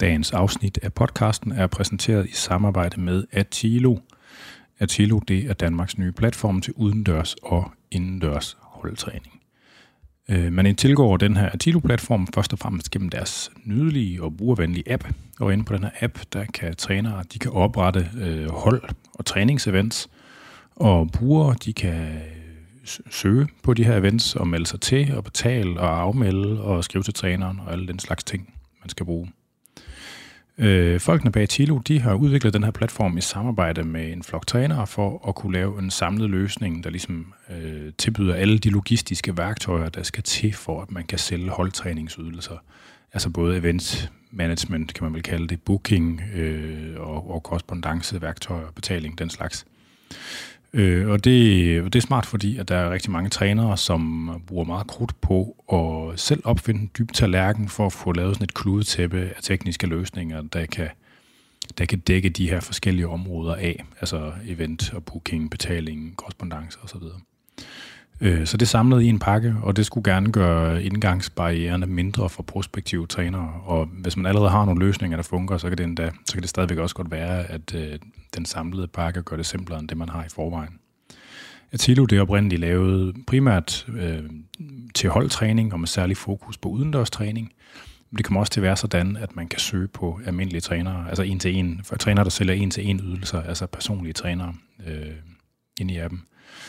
Dagens afsnit af podcasten er præsenteret i samarbejde med Atilo. Atilo det er Danmarks nye platform til udendørs og indendørs holdtræning. Øh, man tilgår den her Atilo-platform først og fremmest gennem deres nydelige og brugervenlige app. Og inde på den her app, der kan trænere de kan oprette øh, hold og træningsevents, og brugere de kan søge på de her events og melde sig til og betale og afmelde og skrive til træneren og alle den slags ting, man skal bruge. Øh, folkene bag Tilo, de har udviklet den her platform i samarbejde med en flok trænere for at kunne lave en samlet løsning, der ligesom øh, tilbyder alle de logistiske værktøjer, der skal til for, at man kan sælge holdtræningsydelser. Altså både event management, kan man vel kalde det, booking øh, og, og korrespondence, værktøjer, betaling, den slags. Øh, og, det, og det er smart, fordi at der er rigtig mange trænere, som bruger meget krudt på at selv opfinde en dyb tallerken for at få lavet sådan et kludetæppe af tekniske løsninger, der kan, der kan dække de her forskellige områder af, altså event og booking, betaling, korrespondence osv. Øh, Så det samlede i en pakke, og det skulle gerne gøre indgangsbarriererne mindre for prospektive trænere. Og hvis man allerede har nogle løsninger, der fungerer, så kan det, endda, så kan det stadigvæk også godt være, at øh, den samlede pakke gør det simplere end det, man har i forvejen. Atilo det er oprindeligt lavet primært øh, til holdtræning og med særlig fokus på udendørstræning. Men det kommer også til at være sådan, at man kan søge på almindelige trænere, altså en til en, for trænere, der sælger en til en ydelser, altså personlige trænere øh, ind i appen.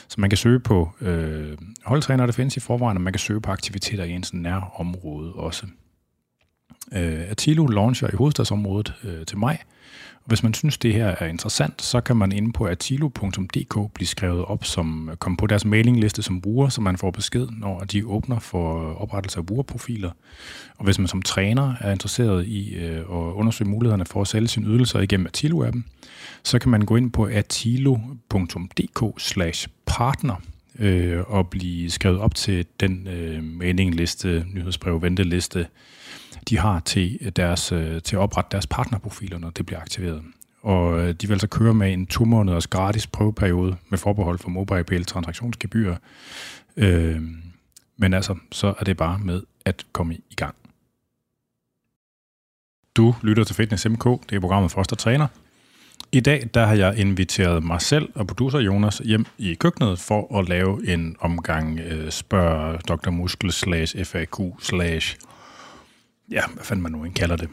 Så man kan søge på øh, holdtræner, der findes i forvejen, og man kan søge på aktiviteter i ens nærområde også. Øh, Atilo launcher i hovedstadsområdet øh, til maj, hvis man synes, det her er interessant, så kan man inde på atilo.dk blive skrevet op som kom på deres mailingliste som bruger, så man får besked, når de åbner for oprettelse af brugerprofiler. Og hvis man som træner er interesseret i øh, at undersøge mulighederne for at sælge sine ydelser igennem Atilo-appen, så kan man gå ind på atilo.dk slash partner øh, og blive skrevet op til den øh, mailingliste, nyhedsbrev, venteliste, de har til, øh, deres, øh, til at oprette deres partnerprofiler, når det bliver aktiveret. Og øh, de vil altså køre med en to måneders gratis prøveperiode med forbehold for MobilePay transaktionsgebyrer. Øh, men altså, så er det bare med at komme i gang. Du lytter til Fitness MK, det er programmet for os, der træner. I dag der har jeg inviteret mig selv og producer Jonas hjem i køkkenet for at lave en omgang øh, spørg Dr. Muskel slash FAQ slash ja, hvad fanden man nu end kalder det.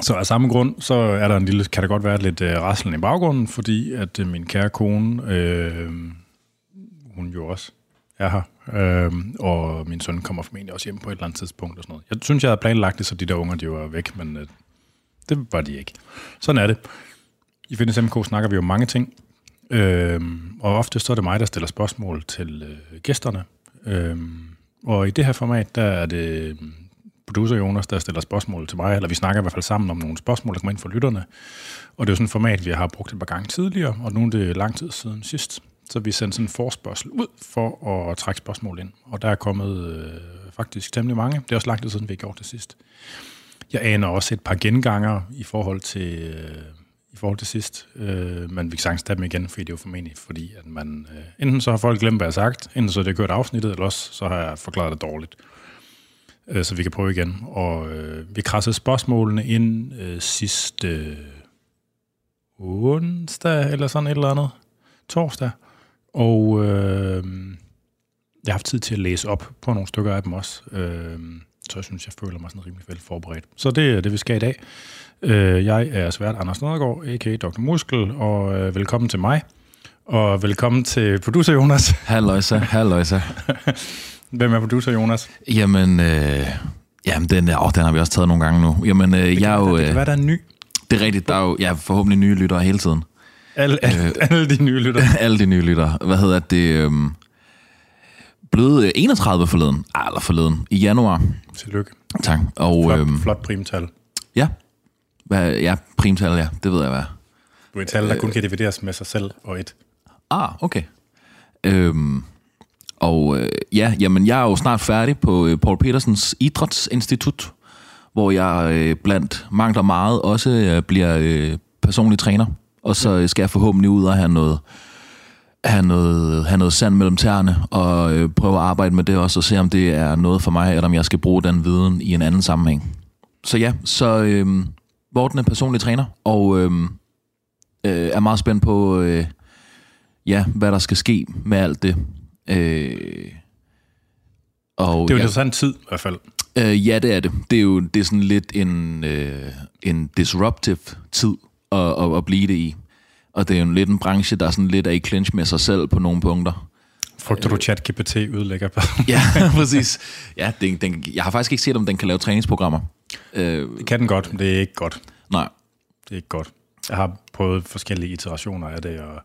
Så af samme grund, så er der en lille, kan der godt være lidt øh, raslen i baggrunden, fordi at øh, min kære kone, øh, hun jo også er her, øh, og min søn kommer formentlig også hjem på et eller andet tidspunkt og sådan noget. Jeg synes, jeg havde planlagt det, så de der unger, de var væk, men øh, det var de ikke. Sådan er det. I Fitness MK snakker vi jo mange ting, øh, og ofte så er det mig, der stiller spørgsmål til øh, gæsterne. Øh, og i det her format, der er det producer Jonas, der stiller spørgsmål til mig, eller vi snakker i hvert fald sammen om nogle spørgsmål, der kommer ind fra lytterne. Og det er jo sådan et format, vi har brugt et par gange tidligere, og nu er det lang tid siden sidst. Så vi sendte sådan en forspørgsel ud for at trække spørgsmål ind. Og der er kommet øh, faktisk temmelig mange. Det er også lang tid siden, vi har gjort det sidst. Jeg aner også et par genganger i forhold til, øh, i forhold til sidst, øh, men vi kan sagtens tage dem igen, fordi det er jo formentlig, fordi at man, øh, enten så har folk glemt, hvad jeg har sagt, enten så er det kørt afsnittet, eller også så har jeg forklaret det dårligt øh, så vi kan prøve igen. Og øh, vi krassede spørgsmålene ind øh, sidste øh, onsdag, eller sådan et eller andet, torsdag. Og øh, jeg har haft tid til at læse op på nogle stykker af dem også. Øh, så jeg synes, jeg føler mig sådan rimelig vel forberedt. Så det er det, vi skal i dag. Øh, jeg er svært Anders Nedergaard, a.k.a. Dr. Muskel, og øh, velkommen til mig. Og velkommen til producer Jonas. Halløjsa, halløjsa. Hvem er producer Jonas? Jamen, øh, jamen den, åh, den har vi også taget nogle gange nu. Jamen, øh, jeg er jo... Det kan Øh, være, der er ny. det er rigtigt, der er jo ja, forhåbentlig nye lyttere hele tiden. Alle, alle, alle de nye lytter. Alle de nye lyttere. Hvad hedder det? Øh, blevet øh, 31 forleden. Ah, eller forleden. I januar. Tillykke. Tak. Og Flot, øh, flot primtal. ja, hvad, ja, primtal, ja. Det ved jeg, hvad. Du er et tal, der kun kan divideres med sig selv og et. Ah, okay. Øhm, og øh, ja, jamen, jeg er jo snart færdig på øh, Paul Petersens Idrætsinstitut, hvor jeg øh, blandt mangler meget også øh, bliver øh, personlig træner. Og så øh, skal jeg forhåbentlig ud og have noget, have noget, have noget sand mellem tæerne, og øh, prøve at arbejde med det også, og se om det er noget for mig, eller om jeg skal bruge den viden i en anden sammenhæng. Så ja, så øh, Morten er personlig træner, og øh, øh, er meget spændt på, øh, ja, hvad der skal ske med alt det. Øh, og, det er jo en interessant tid i hvert fald. Øh, ja, det er det. Det er jo det er sådan lidt en, øh, en disruptive tid at, at, at blive det i. Og det er jo lidt en branche, der er sådan lidt af i clinch med sig selv på nogle punkter. Frygter du chat GPT udlægger på? ja, præcis. Ja, den, den, jeg har faktisk ikke set, om den kan lave træningsprogrammer. Øh, det kan den godt, men det er ikke godt. Nej. Det er ikke godt. Jeg har prøvet forskellige iterationer af det, og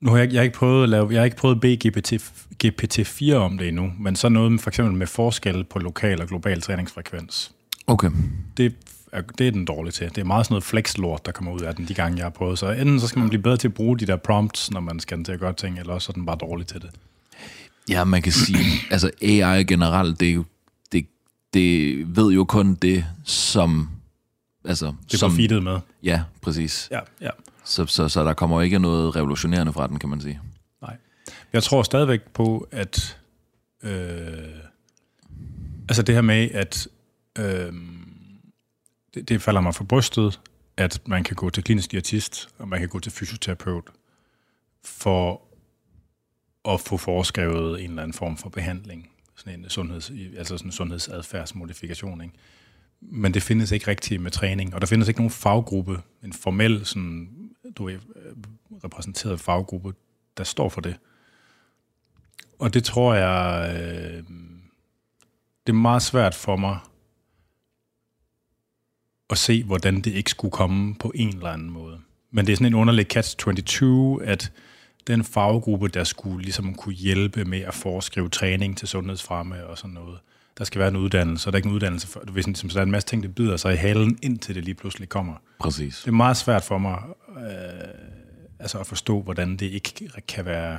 nu har jeg, jeg har ikke prøvet at lave, jeg har ikke prøvet at bede GPT, GPT-4 om det endnu, men så noget med, for eksempel med forskel på lokal og global træningsfrekvens. Okay. Det er, det er den dårlige til. Det er meget sådan noget flex-lort, der kommer ud af den, de gange jeg har prøvet. Så enten så skal man blive bedre til at bruge de der prompts, når man skal til at gøre ting, eller også er den bare dårlig til det. Ja, man kan sige, altså AI generelt, det, er det, det ved jo kun det, som... Altså, det som, feedet med. Ja, præcis. Ja, ja. Så, så, så der kommer ikke noget revolutionerende fra den, kan man sige. Nej. Jeg tror stadigvæk på, at... Øh, altså det her med, at... Øh, det, det falder mig for brystet, at man kan gå til klinisk diætist, og man kan gå til fysioterapeut, for at få foreskrevet en eller anden form for behandling, sådan en sundheds, altså sådan en sundhedsadfærdsmodifikation. Ikke? Men det findes ikke rigtigt med træning, og der findes ikke nogen faggruppe, en formel sådan, du er, øh, repræsenteret faggruppe, der står for det. Og det tror jeg, øh, det er meget svært for mig at se, hvordan det ikke skulle komme på en eller anden måde. Men det er sådan en underlig catch-22, at den faggruppe, der skulle ligesom kunne hjælpe med at foreskrive træning til sundhedsfremme og sådan noget, der skal være en uddannelse, og der er ikke en uddannelse for, du ved, sådan, så der er en masse ting, der bider sig i halen, indtil det lige pludselig kommer. Præcis. Det er meget svært for mig øh, altså at forstå, hvordan det ikke kan være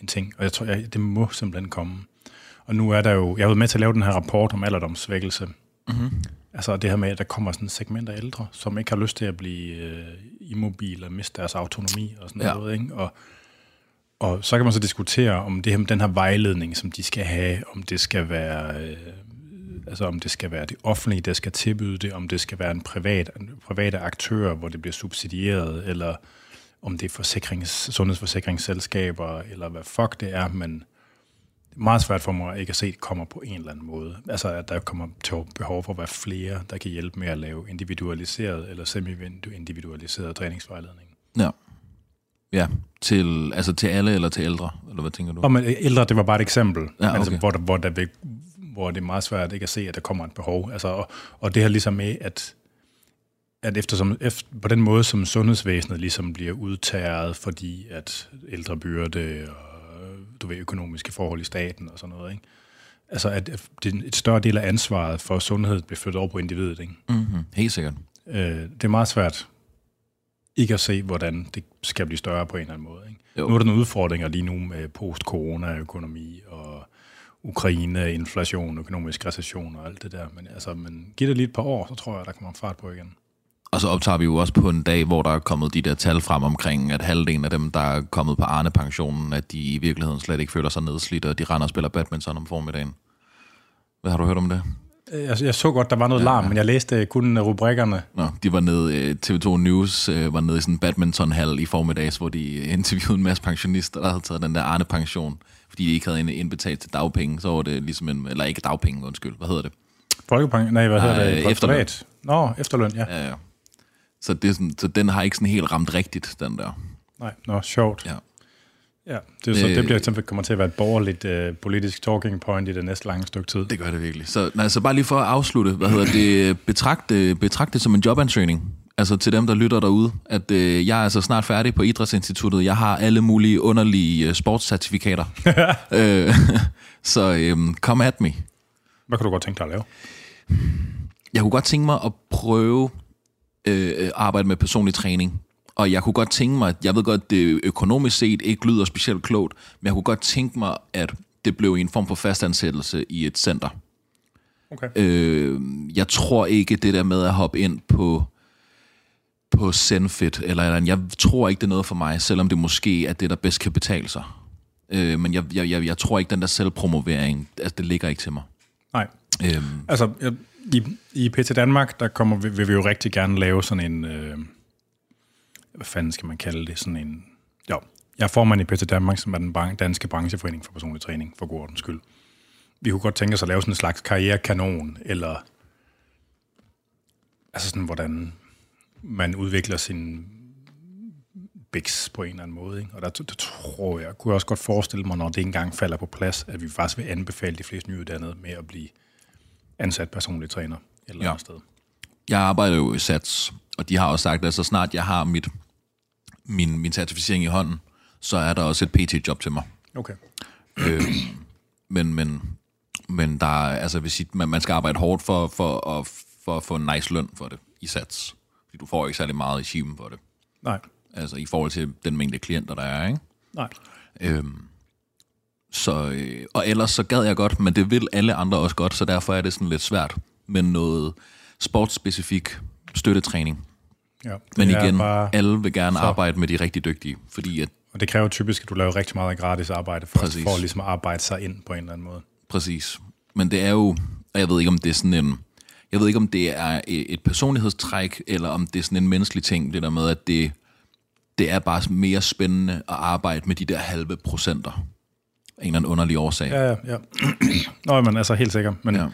en ting, og jeg tror, jeg, det må simpelthen komme. Og nu er der jo, jeg har været med til at lave den her rapport om alderdomssvækkelse, mm-hmm. Altså det her med, at der kommer sådan et segment af ældre, som ikke har lyst til at blive øh, immobile og miste deres autonomi og sådan ja. noget. Ikke? Og, og så kan man så diskutere, om det her, den her vejledning, som de skal have, om det skal være... Øh, altså om det skal være det offentlige, der skal tilbyde det, om det skal være en privat, en private aktør, hvor det bliver subsidieret, eller om det er forsikrings, sundhedsforsikringsselskaber, eller hvad fuck det er, men meget svært for mig ikke at se, at det kommer på en eller anden måde. Altså, at der kommer til behov for at være flere, der kan hjælpe med at lave individualiseret eller semi-individualiseret træningsvejledning. Ja. Ja, til, altså til alle eller til ældre, eller hvad tænker du? Og men ældre, det var bare et eksempel, ja, okay. altså, hvor, der, hvor, der vil, hvor det er meget svært ikke at se, at der kommer et behov. Altså, og, og det her ligesom med, at, at eftersom, efter, på den måde, som sundhedsvæsenet ligesom bliver udtaget, fordi at ældre byrde og du ved, økonomiske forhold i staten og sådan noget. Ikke? Altså, at det er et større del af ansvaret for sundhed bliver flyttet over på individet. Ikke? Mm-hmm. Helt sikkert. Øh, det er meget svært ikke at se, hvordan det skal blive større på en eller anden måde. Ikke? Nu er der nogle udfordringer lige nu med post-corona-økonomi og Ukraine, inflation, økonomisk recession og alt det der. Men, altså, men giv det lige et par år, så tror jeg, der kommer fart på igen. Og så optager vi jo også på en dag, hvor der er kommet de der tal frem omkring, at halvdelen af dem, der er kommet på Arne-pensionen, at de i virkeligheden slet ikke føler sig nedslidt, og de render og spiller badminton om formiddagen. Hvad har du hørt om det? Jeg, jeg så godt, der var noget ja, larm, ja. men jeg læste kun rubrikkerne. Nå, de var nede, øh, TV2 News øh, var nede i sådan en badmintonhal i formiddags, hvor de interviewede en masse pensionister, der havde taget den der Arne-pension, fordi de ikke havde indbetalt til dagpenge. Så var det ligesom en, eller ikke dagpenge, undskyld, hvad hedder det? Folkepension? Nej, hvad hedder det? Efterløn. Nå, efterløn, ja. Ja, ja. Så, det sådan, så den har ikke sådan helt ramt rigtigt, den der. Nej, nå, sjovt. Ja. Ja, det, er så, det bliver simpelthen kommer til at være et borgerligt uh, politisk talking point i det næste lange stykke tid. Det gør det virkelig. Så, nej, så bare lige for at afslutte, hvad hedder det, betragt, betragt det som en jobansøgning. Altså til dem, der lytter derude, at uh, jeg er altså snart færdig på Idrætsinstituttet. Jeg har alle mulige underlige uh, sportscertifikater. uh, så um, come at me. Hvad kunne du godt tænke dig at lave? Jeg kunne godt tænke mig at prøve øh, arbejde med personlig træning. Og jeg kunne godt tænke mig, at jeg ved godt, det økonomisk set ikke lyder specielt klogt, men jeg kunne godt tænke mig, at det blev en form for fastansættelse i et center. Okay. Øh, jeg tror ikke det der med at hoppe ind på på Zenfit, eller, eller jeg tror ikke, det er noget for mig, selvom det måske er det, der bedst kan betale sig. Øh, men jeg, jeg, jeg, jeg tror ikke, den der selvpromovering, altså, det ligger ikke til mig. Nej. Øhm. Altså, I, I PT Danmark, der kommer, vi- vil vi jo rigtig gerne lave sådan en, øh, hvad fanden skal man kalde det, sådan en, jo, jeg er formand i PT Danmark, som er den danske brancheforening for personlig træning, for god ordens skyld. Vi kunne godt tænke os at lave sådan en slags karrierekanon, eller altså sådan, hvordan man udvikler sin biks på en eller anden måde. Ikke? Og der, der tror jeg, kunne jeg også godt forestille mig, når det engang falder på plads, at vi faktisk vil anbefale de fleste nyuddannede med at blive ansat personlig træner eller Ja. andet sted. Jeg arbejder jo i SATS, og de har også sagt, at så snart jeg har mit, min, min certificering i hånden, så er der også et PT-job til mig. Okay. Men, men, men der er, altså, sige, man, man skal arbejde hårdt for, for, at, for at få en nice løn for det i SATS. Fordi du får ikke særlig meget i chimen for det. Nej. Altså i forhold til den mængde klienter, der er, ikke? Nej. Øhm, så, øh, og ellers så gad jeg godt, men det vil alle andre også godt, så derfor er det sådan lidt svært med noget sportsspecifik støttetræning. Ja. Men igen, Bare, alle vil gerne så- arbejde med de rigtig dygtige, fordi at og det kræver typisk, at du laver rigtig meget gratis arbejde for, Præcis. for ligesom at arbejde sig ind på en eller anden måde. Præcis. Men det er jo, og jeg ved ikke, om det er sådan en, jeg ved ikke, om det er et personlighedstræk, eller om det er sådan en menneskelig ting, det der med, at det, det er bare mere spændende at arbejde med de der halve procenter. En eller anden underlig årsag. Ja, ja, ja. Nå, men altså helt sikkert. Men Ja.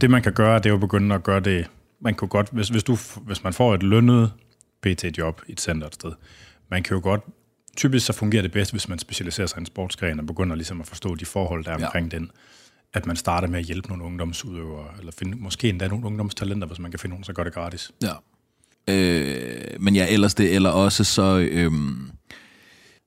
det, man kan gøre, det er jo at begynde at gøre det... Man kunne godt, hvis, hvis, du, hvis man får et lønnet PT-job i et center et sted, man kan jo godt... Typisk så fungerer det bedst, hvis man specialiserer sig i en sportsgren og begynder ligesom at forstå de forhold, der er Ja. omkring den. At man starter med at hjælpe nogle ungdomsudøvere, eller finde, måske endda nogle ungdomstalenter, hvis man kan finde nogen, så gør det gratis. Ja. Øh, men ja, ellers det, eller også så... Øhm,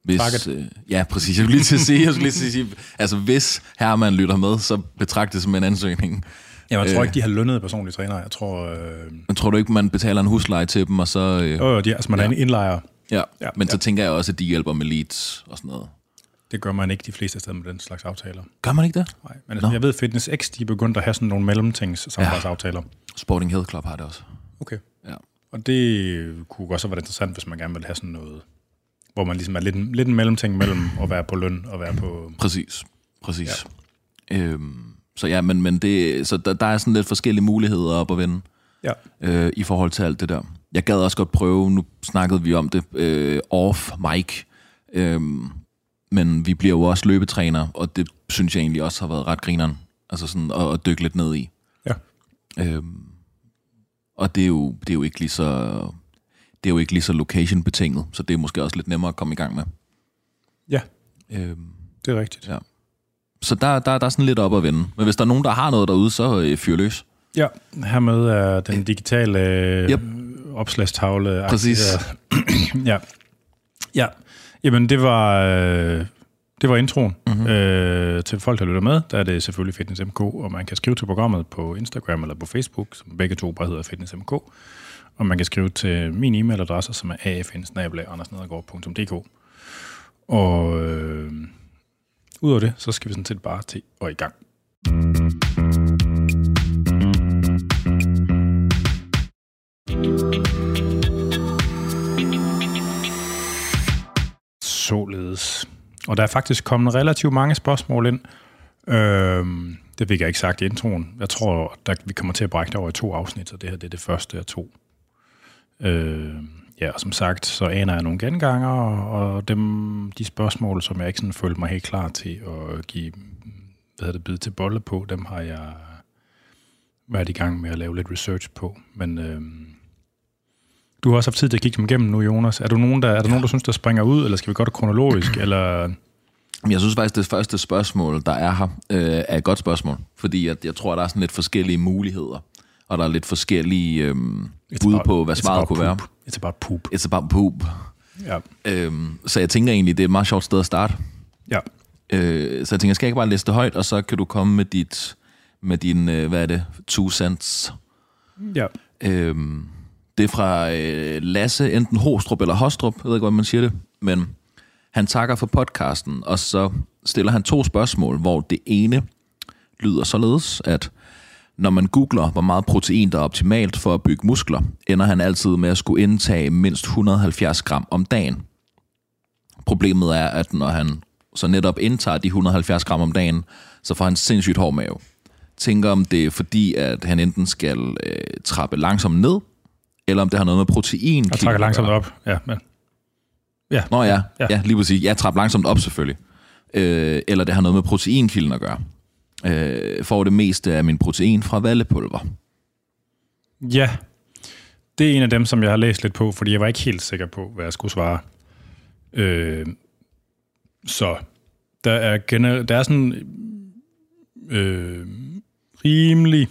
hvis, Target. øh, ja, præcis. Jeg skulle lige til at sige, jeg skulle lige til at sige, altså hvis Herman lytter med, så betragt det som en ansøgning. Ja, jeg tror Øh. ikke, de har lønnede personlige trænere. Jeg tror... Øh, Men tror du ikke, man betaler en husleje til dem, og så... Øh, øh, de, altså man er en indlejer. ja. Ja, ja, men så ja. tænker jeg også, at de hjælper med leads og sådan noget. Det gør man ikke de fleste steder med den slags aftaler. Gør man ikke det? Nej, men altså, jeg ved, Fitness X, de er begyndt at have sådan nogle mellemtings samarbejdsaftaler. Sporting Health Club har det også. Okay. Ja. Og det kunne også være interessant, hvis man gerne vil have sådan noget, hvor man ligesom er lidt, en- lidt en mellemting mellem at være på løn og være på... Præcis. Præcis. Ja. Øhm, så ja, men, men det, så der, der er sådan lidt forskellige muligheder op at vende. Ja. øh, i forhold til alt det der. Jeg gad også godt prøve, nu snakkede vi om det, øh, off mic, øh, men vi bliver jo også løbetrænere, og det synes jeg egentlig også har været ret grineren, altså sådan at, at dykke lidt ned i. Ja. Øh, og det er, jo, det er jo ikke lige så det er jo ikke lige så location betinget, så det er måske også lidt nemmere at komme i gang med. Ja, Øh, det er rigtigt. ja. Så der, der, der er sådan lidt op at vende. Men hvis der er nogen, der har noget derude, så øh, fyr løs. Ja, hermed er den digitale øh, Yep. opslagstavle Præcis. ja. Ja, jamen det var, øh, det var introen. Mm-hmm. Øh, til folk, der lytter med, der er det selvfølgelig Fitness MK, og man kan skrive til programmet på Instagram eller på Facebook, som begge to bare hedder Fitness MK. Og man kan skrive til min e-mailadresse, som er afn Og øh, udover det, så skal vi sådan set bare til og i gang. Således. Og der er faktisk kommet relativt mange spørgsmål ind. Øhm, det fik jeg ikke sagt i introen. Jeg tror, at vi kommer til at brække det over i to afsnit, så det her det er det første af to. Øhm, ja, og som sagt, så aner jeg nogle genganger, og dem, de spørgsmål, som jeg ikke sådan følte mig helt klar til at give hvad hedder det, bid til bolle på, dem har jeg været i gang med at lave lidt research på. Men øh, du har også haft tid til at kigge dem igennem nu, Jonas. Er, du nogen, der, er der nogen, der synes, der springer ud, eller skal vi gå det kronologisk? eller Jeg synes faktisk, det første spørgsmål, der er her, øh, er et godt spørgsmål. Fordi at jeg tror, der er sådan lidt forskellige muligheder. Og der er lidt forskellige øh, bud about- på, hvad svaret kunne være. poop. It's about poop. It's about poop. Ja. Øhm, så jeg tænker egentlig, det er et meget sjovt sted at starte. ja. Øh, så jeg tænker, skal jeg ikke bare læse det højt, og så kan du komme med dit, med din, øh, hvad er det, two cents. Ja. Øhm, det er fra øh, Lasse, enten Hostrup eller Hostrup, jeg ved ikke, hvordan man siger det, men han takker for podcasten, og så stiller han to spørgsmål, hvor det ene lyder således, at når man googler, hvor meget protein der er optimalt for at bygge muskler, ender han altid med at skulle indtage mindst 170 gram om dagen. Problemet er, at når han så netop indtager de 170 gram om dagen, så får han sindssygt hård mave. tænker, om det er fordi, at han enten skal øh, trappe langsomt ned, eller om det har noget med protein. Og trækker langsomt op, ja. Men, ja. Nå ja, ja, ja lige præcis. Ja, trappe langsomt op selvfølgelig. Øh, eller det har noget med proteinkilden at gøre. Øh, får det meste af min protein fra vallepulver. Ja, det er en af dem, som jeg har læst lidt på, fordi jeg var ikke helt sikker på, hvad jeg skulle svare. Øh, så der er, gener- der er sådan øh, rimelig...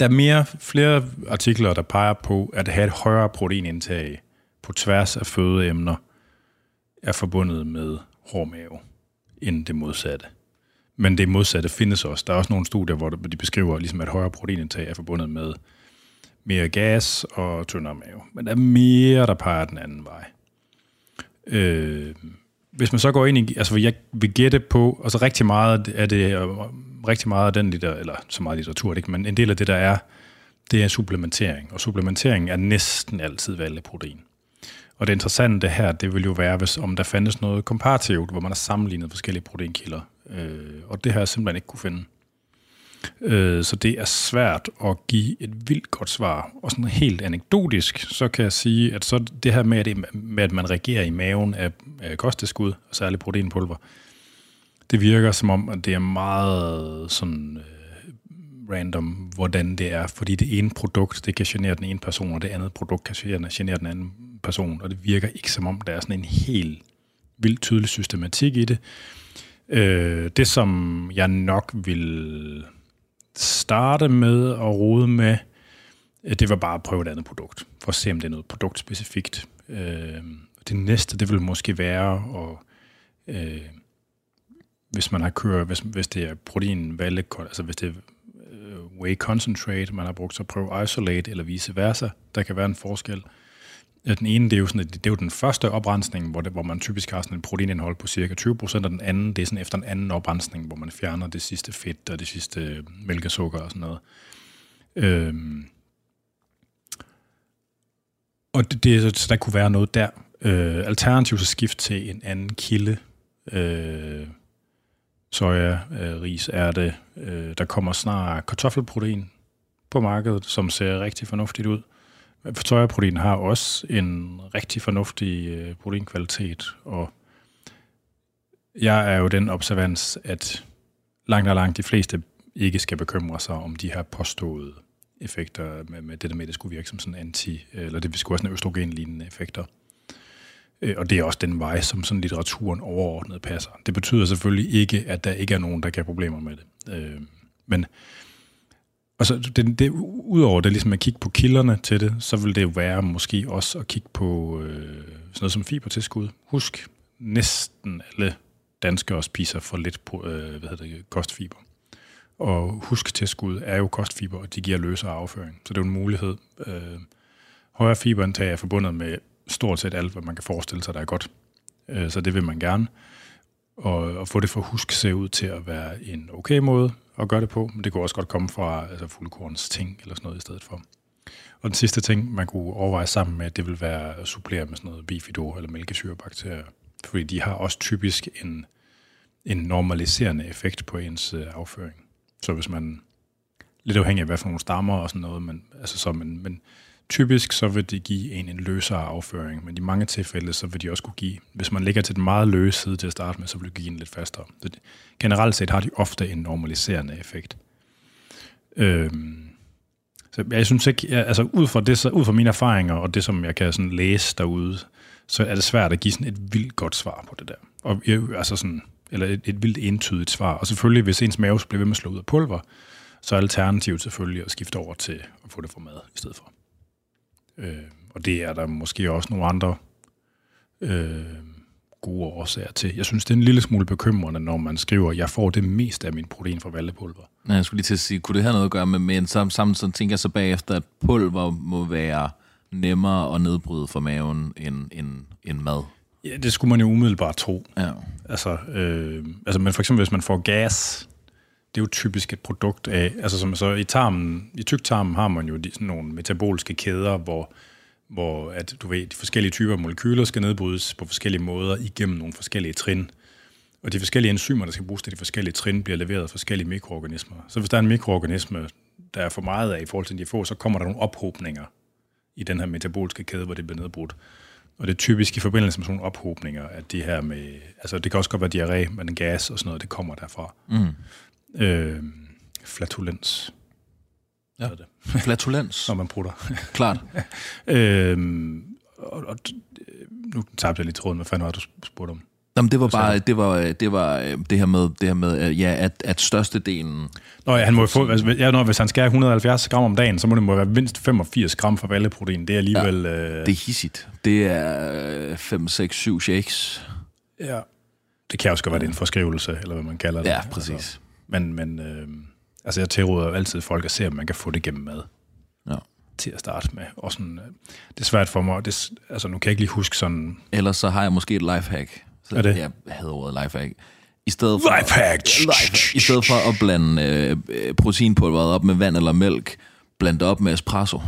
Der er mere, flere artikler, der peger på, at have et højere proteinindtag på tværs af fødeemner er forbundet med hård mave, end det modsatte. Men det modsatte findes også. Der er også nogle studier, hvor de beskriver, ligesom, at højere proteinindtag er forbundet med mere gas og tyndere mave. Men der er mere, der peger den anden vej. Øh, hvis man så går ind i, altså jeg vil gætte på, og så rigtig meget af det, rigtig meget af den litteratur, eller så meget litteratur, ikke, men en del af det, der er, det er supplementering. Og supplementering er næsten altid valgt protein. Og det interessante her, det vil jo være, hvis om der fandtes noget komparativt, hvor man har sammenlignet forskellige proteinkilder. Øh, og det har jeg simpelthen ikke kunne finde. Øh, så det er svært at give et vildt godt svar. Og sådan helt anekdotisk, så kan jeg sige, at så det her med, at, med, at man reagerer i maven af, af kosteskud, og særligt proteinpulver, det virker som om, at det er meget sådan øh, random, hvordan det er. Fordi det ene produkt, det kan genere den ene person, og det andet produkt kan genere den anden person. Og det virker ikke som om, der er sådan en helt vildt tydelig systematik i det. Øh, det, som jeg nok vil starte med at rode med, øh, det var bare at prøve et andet produkt, for at se, om det er noget produktspecifikt. Øh, det næste, det vil måske være, at, øh, hvis man har kørt, hvis, hvis det er protein valg, altså hvis det er øh, whey concentrate, man har brugt, så prøve isolate eller vice versa. Der kan være en forskel. Den ene, det er jo, sådan, det er jo den første oprensning, hvor, det, hvor man typisk har sådan et proteinindhold på cirka 20%, og den anden, det er sådan efter en anden oprensning, hvor man fjerner det sidste fedt og det sidste øh, mælkesukker og sådan noget. Øhm. Og det, det, så der kunne være noget der. Øh, alternativt så skift til en anden kilde. Øh, soja, øh, ris, ærte. Øh, der kommer snart kartoffelprotein på markedet, som ser rigtig fornuftigt ud. Sojaprotein har også en rigtig fornuftig øh, proteinkvalitet, og jeg er jo den observans, at langt og langt de fleste ikke skal bekymre sig om de her påståede effekter med, med det der med, at det skulle virke som sådan anti, eller det skulle være sådan østrogenlignende effekter. Øh, og det er også den vej, som sådan litteraturen overordnet passer. Det betyder selvfølgelig ikke, at der ikke er nogen, der kan have problemer med det. Øh, men og så det, det, udover det ligesom at kigge på kilderne til det, så vil det jo være måske også at kigge på øh, sådan noget som fibertilskud. Husk, næsten alle danskere spiser for lidt på, øh, hvad hedder det, kostfiber. Og husk tilskud er jo kostfiber, og de giver løsere afføring. Så det er jo en mulighed. Øh, højere fiberindtag er forbundet med stort set alt, hvad man kan forestille sig, der er godt. Øh, så det vil man gerne. Og at få det for husk ser ud til at være en okay måde at gøre det på, men det kunne også godt komme fra altså fuldkorns ting eller sådan noget i stedet for. Og den sidste ting, man kunne overveje sammen med, det vil være at supplere med sådan noget bifido eller mælkesyrebakterier, fordi de har også typisk en, en normaliserende effekt på ens øh, afføring. Så hvis man, lidt afhængig af hvad for nogle stammer og sådan noget, men, altså så, men, men Typisk så vil det give en en løsere afføring, men i mange tilfælde så vil de også kunne give, hvis man ligger til den meget løse side til at starte med, så vil det give en lidt fastere. Så det, generelt set har de ofte en normaliserende effekt. Øhm, så jeg synes ikke, jeg, altså ud fra, det, så, ud fra mine erfaringer og det, som jeg kan sådan læse derude, så er det svært at give sådan et vildt godt svar på det der. Og, altså sådan, eller et, et vildt entydigt svar. Og selvfølgelig, hvis ens mave bliver ved med at slå ud af pulver, så er alternativet selvfølgelig at skifte over til at få det fra mad i stedet for. Øh, og det er der måske også nogle andre øh, gode årsager til. Jeg synes, det er en lille smule bekymrende, når man skriver, at jeg får det meste af min protein fra vallepulver. Ja, jeg skulle lige til at sige, kunne det have noget at gøre med, men sammen så tænker jeg så bagefter, at pulver må være nemmere at nedbryde for maven end, end, end mad. Ja, det skulle man jo umiddelbart tro. Ja. Altså, øh, altså, men for eksempel, hvis man får gas, det er jo typisk et produkt af, altså som så i tarmen, i tyktarmen har man jo de, sådan nogle metaboliske kæder, hvor, hvor at, du ved, de forskellige typer molekyler skal nedbrydes på forskellige måder igennem nogle forskellige trin. Og de forskellige enzymer, der skal bruges til de forskellige trin, bliver leveret af forskellige mikroorganismer. Så hvis der er en mikroorganisme, der er for meget af i forhold til de få, så kommer der nogle ophobninger i den her metaboliske kæde, hvor det bliver nedbrudt. Og det er typisk i forbindelse med sådan nogle ophobninger, at de her med, altså det kan også godt være diarré, men gas og sådan noget, det kommer derfra. Mm. Øh, flatulens. Ja. det, Flatulens. når man prutter. Klart. øh, og, og, nu tabte jeg lige tråden, hvad fanden var du spurgte om? Jamen, det var bare det var det var øh, det her med det her med øh, ja at at størstedelen Nå ja, han må jo få, altså, ja, når, hvis han skal have 170 gram om dagen, så må det må være mindst 85 gram for valleprotein. Det er alligevel... Ja, øh, det er hissigt. Det er 5 6 7 shakes. ja, det kan også godt være, det er en forskrivelse, eller hvad man kalder det. Ja, præcis. Altså, men men øh, altså, jeg tilråder altid folk at se, om man kan få det gennem mad Ja. til at starte med. Og sådan, øh, det er svært for mig. Det, altså, nu kan jeg ikke lige huske sådan... Ellers så har jeg måske et lifehack. Så Er det? Jeg hader ordet lifehack. I stedet for, Lifehack! Lifehack. I stedet for at blande øh, proteinpulveret op med vand eller mælk, blande det op med espresso,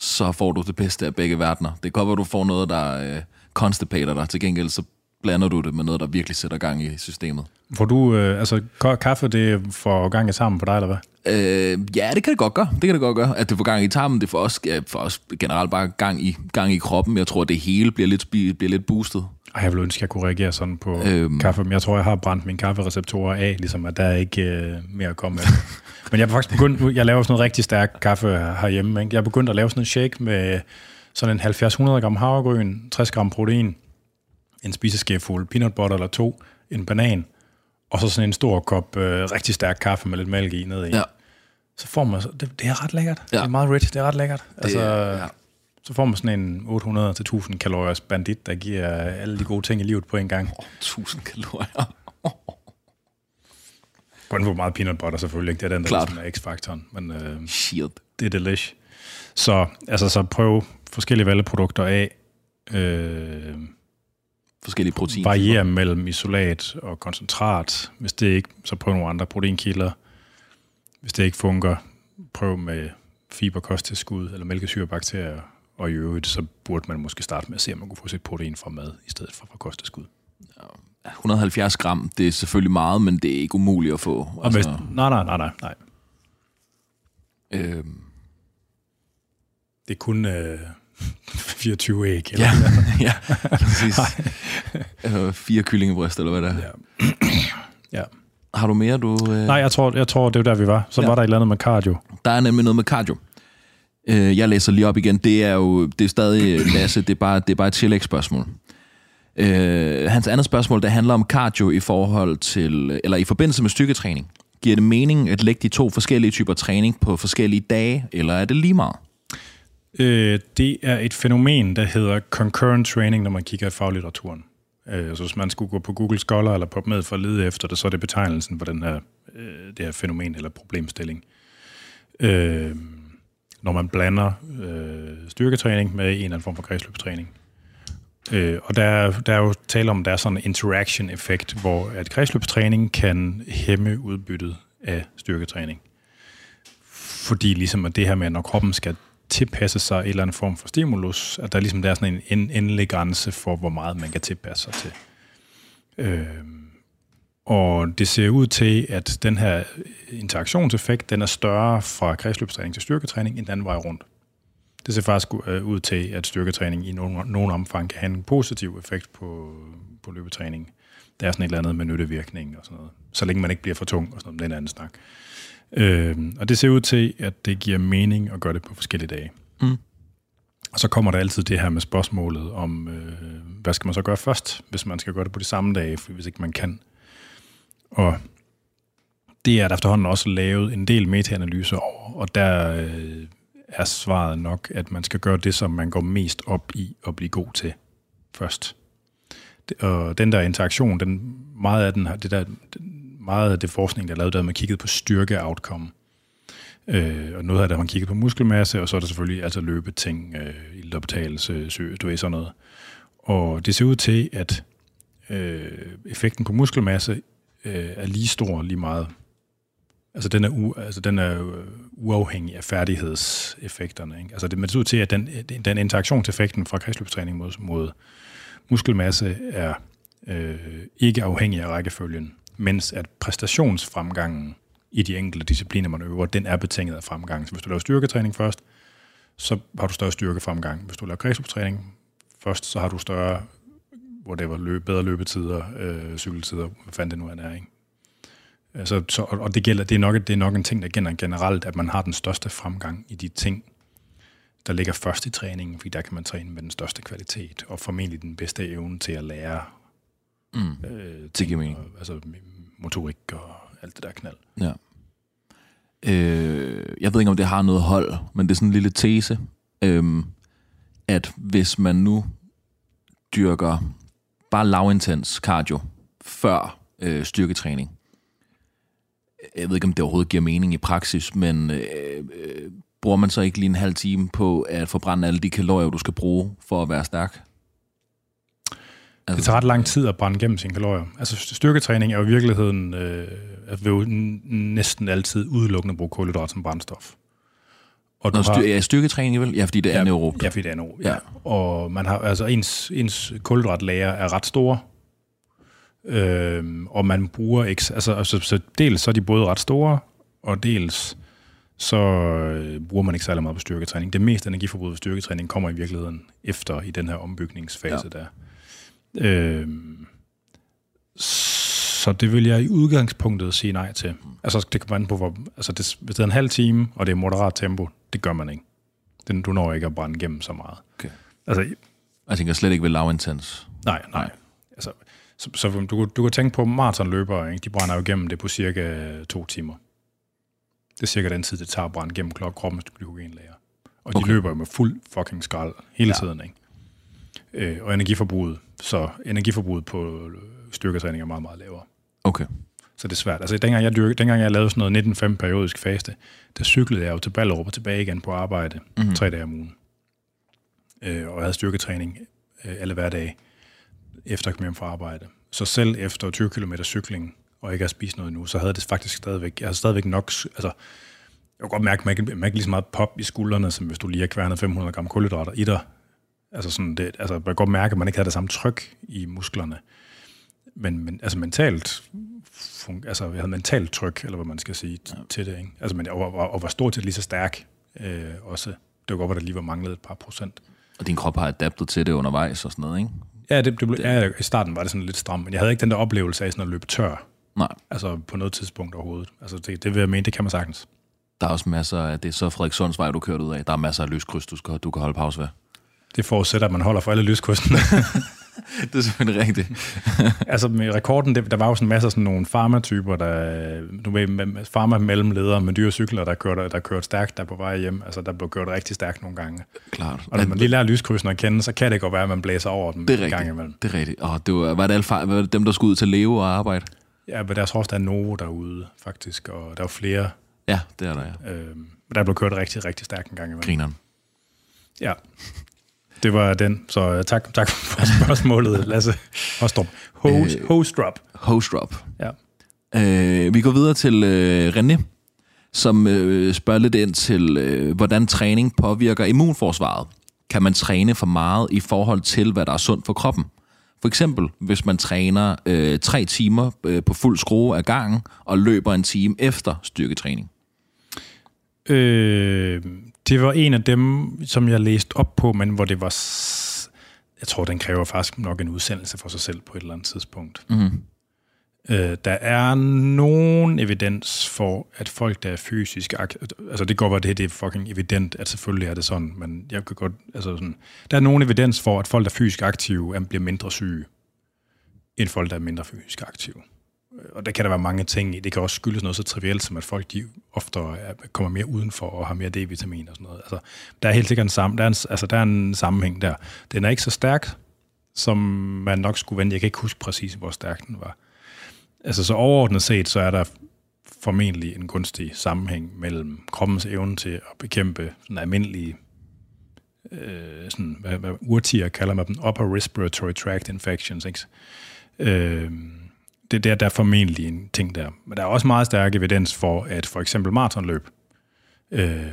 så får du det bedste af begge verdener. Det kan godt være, du får noget, der øh, constipater dig. Til gengæld så blander du det med noget, der virkelig sætter gang i systemet. Får du... Øh, altså, kaffe, det får gang i sammen for dig, eller hvad? Øh, ja, det kan det godt gøre. Det kan det godt gøre. At det får gang i tarmen, det får også, ja, får også generelt bare gang i, gang i kroppen. Jeg tror, at det hele bliver lidt, bliver lidt boostet. Ej, jeg ville ønske, at jeg kunne reagere sådan på Øhm. kaffe, men jeg tror, jeg har brændt mine kaffereceptorer af, ligesom at der er ikke øh, mere at komme af. men jeg har faktisk begyndt, jeg laver sådan noget rigtig stærk kaffe her- herhjemme. Ikke? Jeg har begyndt at lave sådan en shake med sådan en 70-100 gram havregryn, 60 gram protein, en spiseskefuld peanut butter eller to, en banan, og så sådan en stor kop øh, rigtig stærk kaffe med lidt mælk i ned i. Ja. Så får man, det, det er ret lækkert. Ja. Det er meget rich, det er ret lækkert. Det, altså, ja. Så får man sådan en 800-1000 kaloriers bandit, der giver alle de gode ting i livet på en gang. 1000 kalorier. Kun hvor meget peanut butter selvfølgelig ikke. Det er den, der Klart. ligesom er x-faktoren. Men øh, Shit. det er delish. Så, altså, så prøv forskellige valgprodukter af. Øh, Forskellige protein. variere mellem isolat og koncentrat. Hvis det ikke, så prøv nogle andre proteinkilder. Hvis det ikke fungerer, prøv med fiberkosttilskud eller mælkesyrebakterier. Og i øvrigt, så burde man måske starte med at se, om man kunne få sit protein fra mad, i stedet for fra kosttilskud. 170 gram, det er selvfølgelig meget, men det er ikke umuligt at få. Og hvis, nej, nej, nej, nej, nej. øhm, Det er kun øh, 24 æg. Eller ja, ja, præcis. Øh, fire kyllingebryst, eller hvad det er. ja. ja. Har du mere, du... Øh... Nej, jeg tror, jeg tror, det var der, vi var. Så Ja. ja. var der et eller andet med cardio. Der er nemlig noget med cardio. Øh, jeg læser lige op igen. Det er jo det er stadig øh, Lasse, det er bare, det er bare et tillægsspørgsmål. Øh, hans andet spørgsmål, det handler om cardio i forhold til, eller i forbindelse med styrketræning. Giver det mening at lægge de to forskellige typer træning på forskellige dage, eller er det lige meget? Øh, det er et fænomen, der hedder concurrent training, når man kigger i faglitteraturen. Øh, så hvis man skulle gå på Google Scholar eller PubMed for at lede efter det, så er det betegnelsen for den her, øh, det her fænomen eller problemstilling. Øh, når man blander øh, styrketræning med en eller anden form for kredsløbstræning. Øh, og der, der er jo tale om, at der er sådan en interaction-effekt, hvor at kredsløbstræning kan hæmme udbyttet af styrketræning. Fordi ligesom at det her med, når kroppen skal tilpasse sig en eller anden form for stimulus, at der ligesom der er sådan en en endelig grænse for, hvor meget man kan tilpasse sig til. Øh, og det ser ud til, at den her interaktionseffekt, den er større fra kredsløbstræning til styrketræning, end den vej rundt. Det ser faktisk øh, ud til, at styrketræning i nogen, nogen omfang kan have en positiv effekt på, på løbetræning. Der er sådan et eller andet med nyttevirkning og sådan noget. Så længe man ikke bliver for tung og sådan noget, den anden snak. Øh, og det ser ud til, at det giver mening at gøre det på forskellige dage. Mm. Og så kommer der altid det her med spørgsmålet om, øh, hvad skal man så gøre først, hvis man skal gøre det på de samme dage, hvis ikke man kan. Og det er der efterhånden også lavet en del metaanalyser over, og der øh, er svaret nok, at man skal gøre det, som man går mest op i at blive god til først. Det- Og den der interaktion, den, meget af den, det der, meget af det forskning, der er lavet, der man kigget på styrke-outcome. Øh, og noget af det har man kigget på muskelmasse, og så er der selvfølgelig altså løbeting, øh, ildoptagelse, sø, du ved sådan noget. Og det ser ud til, at øh, effekten på muskelmasse øh, er lige stor lige meget. Altså den er, u, altså den er øh, uafhængig af færdighedseffekterne. Ikke? Altså det, men det ser ud til, at den, den interaktionseffekten fra kredsløbstræning mod, mod muskelmasse er øh, ikke afhængig af rækkefølgen, mens at præstationsfremgangen i de enkelte discipliner, man øver, den er betinget af fremgang. Så hvis du laver styrketræning først, så har du større styrkefremgang. Hvis du laver kredsløbstræning først, så har du større whatever, løb, bedre løbetider, øh, cykeltider, hvad fanden det nu er, ikke? Altså, så, så, og det, gælder, det, er nok, det er nok en ting, der gælder generelt, at man har den største fremgang i de ting, der ligger først i træningen, fordi der kan man træne med den største kvalitet, og formentlig den bedste evne til at lære Mm. øh, Det giver mening. altså motorik og alt det der knald. Ja. Øh, jeg ved ikke, om det har noget hold, men det er sådan en lille tese, øhm, at hvis man nu dyrker bare lavintens cardio før øh, styrketræning, jeg ved ikke, om det overhovedet giver mening i praksis, men øh, øh, bruger man så ikke lige en halv time på at forbrænde alle de kalorier, du skal bruge for at være stærk? Det tager ret lang tid at brænde gennem sine kalorier. Altså styrketræning er jo i virkeligheden øh, vil jo næsten altid udelukkende bruge kulhydrat som brændstof. Og Nå, styr, ja, styrketræning vel? Ja, fordi det er anaerobt. Ja, fordi det er anaerobt, ja. Ja. ja. Og man har, altså ens, ens kulhydratlager er ret store. Øhm, og man bruger ikke, altså, altså så dels så er de både ret store, og dels så øh, bruger man ikke særlig meget på styrketræning. Det meste energiforbrug ved styrketræning kommer i virkeligheden efter i den her ombygningsfase ja. der. Øhm, så det vil jeg i udgangspunktet sige nej til. Altså det kan man på, hvor, altså det, hvis det er en halv time, og det er moderat tempo, det gør man ikke. Den, du når ikke at brænde igennem så meget. Okay. Altså, Jeg tænker slet ikke ved lavintens. nej, nej. Altså, så, så du, du kan tænke på maratonløbere, ikke? de brænder jo igennem det på cirka to timer. Det er cirka den tid, det tager at brænde gennem kroppens glykogenlager. Og de Okay. okay. løber jo med fuld fucking skrald hele ja. tiden. Ikke? Øh, og energiforbruget, så energiforbruget på styrketræning er meget, meget lavere. Okay. Så det er svært. Altså, dengang jeg, dyrke, dengang jeg lavede sådan noget 19-5 periodisk faste, der cyklede jeg jo til Ballerup og tilbage igen på arbejde, Mhm. mm. tre dage om ugen. Øh, og jeg havde styrketræning øh, alle hverdage, efter jeg kom hjem fra arbejde. Så selv efter 20 km cykling, og ikke har spist noget nu, så havde det faktisk stadigvæk, jeg havde stadigvæk nok, altså, jeg kunne godt mærke, at man ikke, man ikke lige så meget pop i skuldrene, som hvis du lige har kværnet 500 gram kulhydrater i dig. Altså, sådan det, altså, man kan godt mærke, at man ikke havde det samme tryk i musklerne. Men, men altså mentalt, fun- altså jeg havde mentalt tryk, eller hvad man skal sige, ja. til det. Ikke? Altså, men, og, og, og var stort set lige så stærk øh, også. Det var godt, at der lige var manglet et par procent. Og din krop har adaptet til det undervejs og sådan noget, ikke? Ja, det, det blev, ja, i starten var det sådan lidt stramt, men jeg havde ikke den der oplevelse af sådan at løbe tør. Nej. Altså på noget tidspunkt overhovedet. Altså det, det vil jeg mene, det kan man sagtens. Der er også masser af, det er så Frederikssunds vej, du kørte ud af. Der er masser af lyskryds, du, skal, du kan holde pause ved. Det forudsætter, at man holder for alle lyskrydsene. det er selvfølgelig rigtigt. altså med rekorden, det, der var jo sådan masser af sådan nogle farmatyper, der, du ved, med- med farma mellemledere med dyre cykler, der kørte, der kørte stærkt der på vej hjem. Altså der blev kørt rigtig stærkt nogle gange. Klart. Og når man lige lærer lyskrydsene at kende, så kan det godt være, at man blæser over dem det er en gang imellem. Det er rigtigt. Og det var, var det alfa, var det dem, der skulle ud til leve og arbejde? Ja, men der er så også der er Novo derude, faktisk, og der er jo flere. Ja, det er der, ja. Øh, der blev kørt rigtig, rigtig stærkt en gang imellem. Grineren. Ja, det var den. Så øh, tak, tak for spørgsmålet, Lasse Hostrup. Host, Øh. Hostrup. Host drop. Ja. Øh, vi går videre til øh, René, som øh, spørger lidt ind til, øh, hvordan træning påvirker immunforsvaret. Kan man træne for meget i forhold til, hvad der er sundt for kroppen? For eksempel, hvis man træner øh, tre timer øh, på fuld skrue af gangen, og løber en time efter styrketræning. Øh, det var en af dem, som jeg læste op på, men hvor det var... Jeg tror, den kræver faktisk nok en udsendelse for sig selv på et eller andet tidspunkt. Mm-hmm. Øh, der er nogen evidens for, at folk, der er fysisk aktive... Altså, det går godt, det, det er fucking evident, at selvfølgelig er det sådan, men jeg kan godt... Altså sådan, der er nogen evidens for, at folk, der er fysisk aktive, er- bliver mindre syge, end folk, der er mindre fysisk aktive. Og der kan der være mange ting i. Det kan også skyldes noget så trivielt, som at folk de ofte kommer mere udenfor og har mere D-vitamin og sådan noget. Altså, der er helt sikkert en, sam, der er en, altså, der er en sammenhæng der. Den er ikke så stærk, som man nok skulle vente. Jeg kan ikke huske præcis, hvor stærk den var. Altså så overordnet set, så er der formentlig en gunstig sammenhæng mellem kroppens evne til at bekæmpe sådan almindelige øh, sådan, hvad, hvad urtier kalder man dem, upper respiratory tract infections. Ikke? Øh, det der, der er formentlig en ting der. Men der er også meget stærk evidens for, at for eksempel maratonløb, øh,